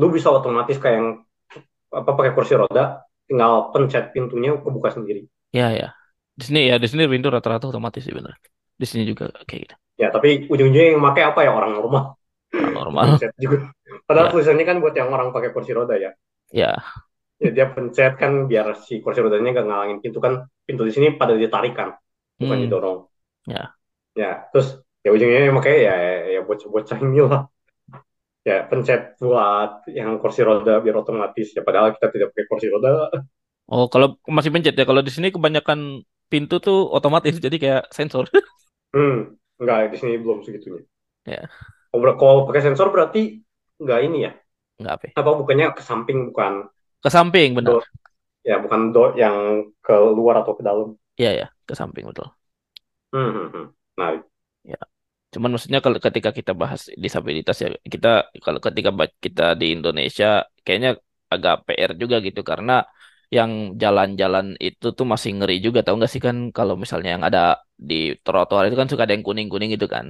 lu bisa otomatis kayak yang apa pakai kursi roda, tinggal pencet pintunya kebuka sendiri. Ya, ya. Di sini ya, di sini pintu rata-rata otomatis sih bener. Di sini juga kayak gitu. Ya tapi ujung-ujungnya yang pakai apa ya orang normal Orang <laughs> normal. pencet juga. Padahal Ya, tulisannya kan buat yang orang pakai kursi roda ya. ya. Ya dia pencet kan biar si kursi rodanya gak ngalangin pintu kan. Pintu di sini pada ditarikan, bukan Hmm, didorong. ya. Ya terus ya ujungnya yang pakai ya ya, bocah-bocah ini lah. Ya pencet buat yang kursi roda biar otomatis. Ya padahal kita tidak pakai kursi roda. Oh, kalau masih pencet ya, kalau di sini kebanyakan pintu tuh otomatis, jadi kayak sensor. Hmm, enggak di sini belum segitunya. Ya, ber- Kalau pakai sensor berarti nggak ini ya? nggak apa. Apa bukannya ke samping bukan Ke samping, benar. do ya bukan do yang ke luar atau ke dalam. Iya, ya, ke samping betul. Hmm, hmm. Nah, Ya. Cuman maksudnya kalau ketika kita bahas disabilitas ya, kita kalau ketika kita di Indonesia kayaknya agak PR juga gitu karena yang jalan-jalan itu tuh masih ngeri juga tahu nggak sih kan kalau misalnya yang ada di trotoar itu kan suka ada yang kuning-kuning itu kan.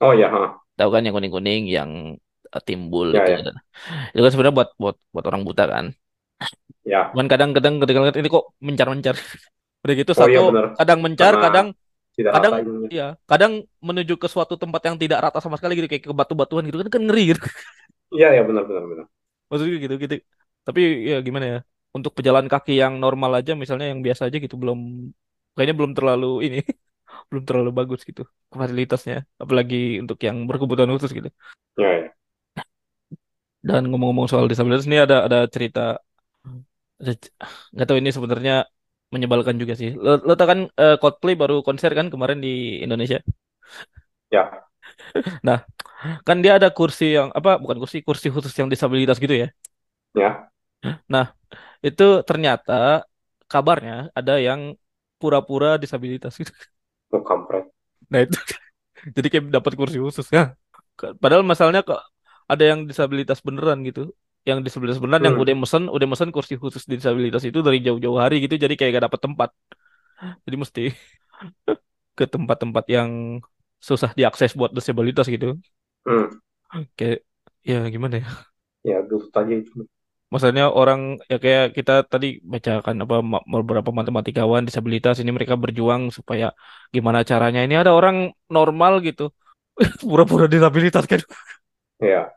oh ya, ha. Tahu kan yang kuning-kuning yang eh, timbul Ya itu. ya, Itu kan sebenarnya buat buat buat orang buta kan. ya. Cuman kadang-kadang ketika lihat ini kok mencar-mencar. <laughs> Udah gitu Oh satu iya kadang mencar, Karena kadang tidak kadang rata ya, kadang menuju ke suatu tempat yang tidak rata sama sekali gitu kayak ke batu-batuan gitu kan kan ngeri gitu. Iya ya benar benar benar. Maksudnya gitu gitu. Tapi ya gimana ya? Untuk pejalan kaki yang normal aja misalnya yang biasa aja gitu belum kayaknya belum terlalu ini <laughs> belum terlalu bagus gitu fasilitasnya apalagi untuk yang berkebutuhan khusus gitu. Ya ya. Dan ngomong-ngomong soal disabilitas ini ada ada cerita nggak tahu ini sebenarnya menyebalkan juga sih. Lo, lo tau kan eh, Coldplay baru konser kan kemarin di Indonesia. Ya, <laughs> Nah, kan dia ada kursi yang apa bukan kursi kursi khusus yang disabilitas gitu ya. ya. Nah, itu ternyata kabarnya ada yang pura-pura disabilitas gitu. Oh, kampret. Nah, itu <laughs> jadi kayak dapat kursi khusus ya. Padahal masalahnya kok ada yang disabilitas beneran gitu. Yang disabilitas beneran yang Hmm, udah mesen udah mesen kursi khusus disabilitas itu dari jauh-jauh hari gitu jadi kayak gak dapet tempat. Jadi mesti <laughs> ke tempat-tempat yang susah diakses buat disabilitas gitu. hmm. Kayak ya gimana ya? Ya dulu tadi itu. Maksudnya orang ya kayak kita tadi bacakan apa ma- beberapa matematikawan disabilitas ini mereka berjuang supaya gimana caranya. Ini ada orang normal gitu. <laughs> Pura-pura disabilitas kan. Ya,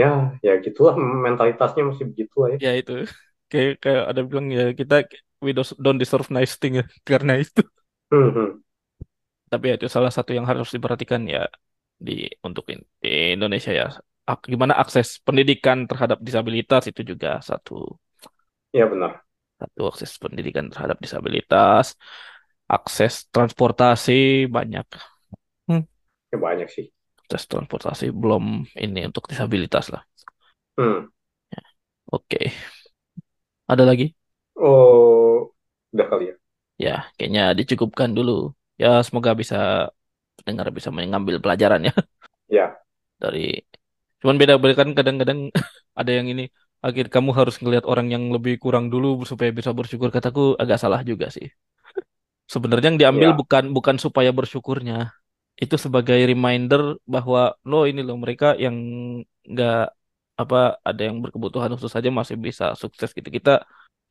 ya, ya gitulah mentalitasnya masih begitu lah ya. ya itu. Kayak kayak ada bilang ya kita we don't deserve nice thing ya <laughs> karena itu. Hmm. tapi ya itu salah satu yang harus diperhatikan ya di untuk in- di Indonesia ya Ak- gimana akses pendidikan terhadap disabilitas itu juga satu. Ya benar. satu akses pendidikan terhadap disabilitas akses transportasi banyak. Hmm, Ya banyak sih. akses transportasi belum ini untuk disabilitas lah. Hmm. oke. Ada lagi? Oh, udah kali ya. ya kayaknya dicukupkan dulu. Ya semoga bisa pendengar bisa mengambil pelajaran ya. Ya, dari cuman beda-beda kan kadang-kadang <laughs> ada yang ini akhir kamu harus ngelihat orang yang lebih kurang dulu supaya bisa bersyukur. Kataku agak salah juga sih. Sebenarnya yang diambil ya. bukan bukan supaya bersyukurnya. Itu sebagai reminder bahwa lo ini loh mereka yang nggak apa ada yang berkebutuhan khusus saja masih bisa sukses gitu. Kita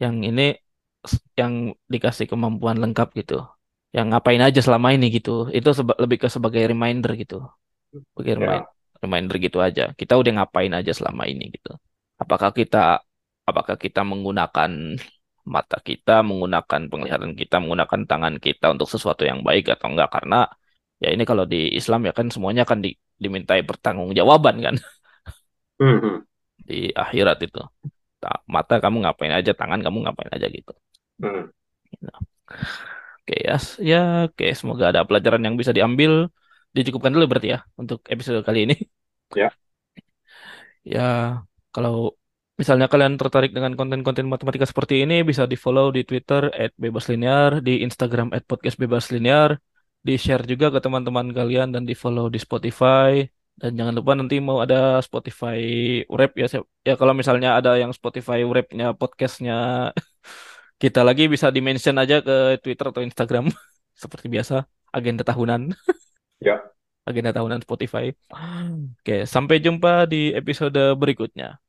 yang ini yang dikasih kemampuan lengkap gitu. Yang ngapain aja selama ini gitu. Itu seba- lebih ke sebagai reminder gitu. Sebagai remind- Ya, reminder gitu aja kita udah ngapain aja selama ini gitu apakah kita apakah kita menggunakan <laughs> mata kita menggunakan penglihatan kita menggunakan tangan kita untuk sesuatu yang baik atau enggak karena Ya ini kalau di Islam ya kan semuanya akan di, dimintai pertanggungjawaban kan <laughs> Hmm, hmm. di akhirat itu. Ta- Mata kamu ngapain aja, tangan kamu ngapain aja gitu. Nah, Oke ya, s- ya oke semoga ada pelajaran yang bisa diambil. Dicukupkan dulu berarti ya untuk episode kali ini. Ya, <laughs> Ya kalau misalnya kalian tertarik dengan konten-konten matematika seperti ini bisa di follow di Twitter @bebaslinear, di Instagram @podcastbebaslinear. di-share juga ke teman-teman kalian dan di-follow di Spotify. Dan jangan lupa nanti mau ada Spotify Wrap ya. Ya kalau misalnya ada yang Spotify Wrap-nya podcastnya <laughs> kita lagi bisa di-mention aja ke Twitter atau Instagram <laughs> seperti biasa agenda tahunan Ya, agenda tahunan Spotify. Oke, sampai jumpa di episode berikutnya.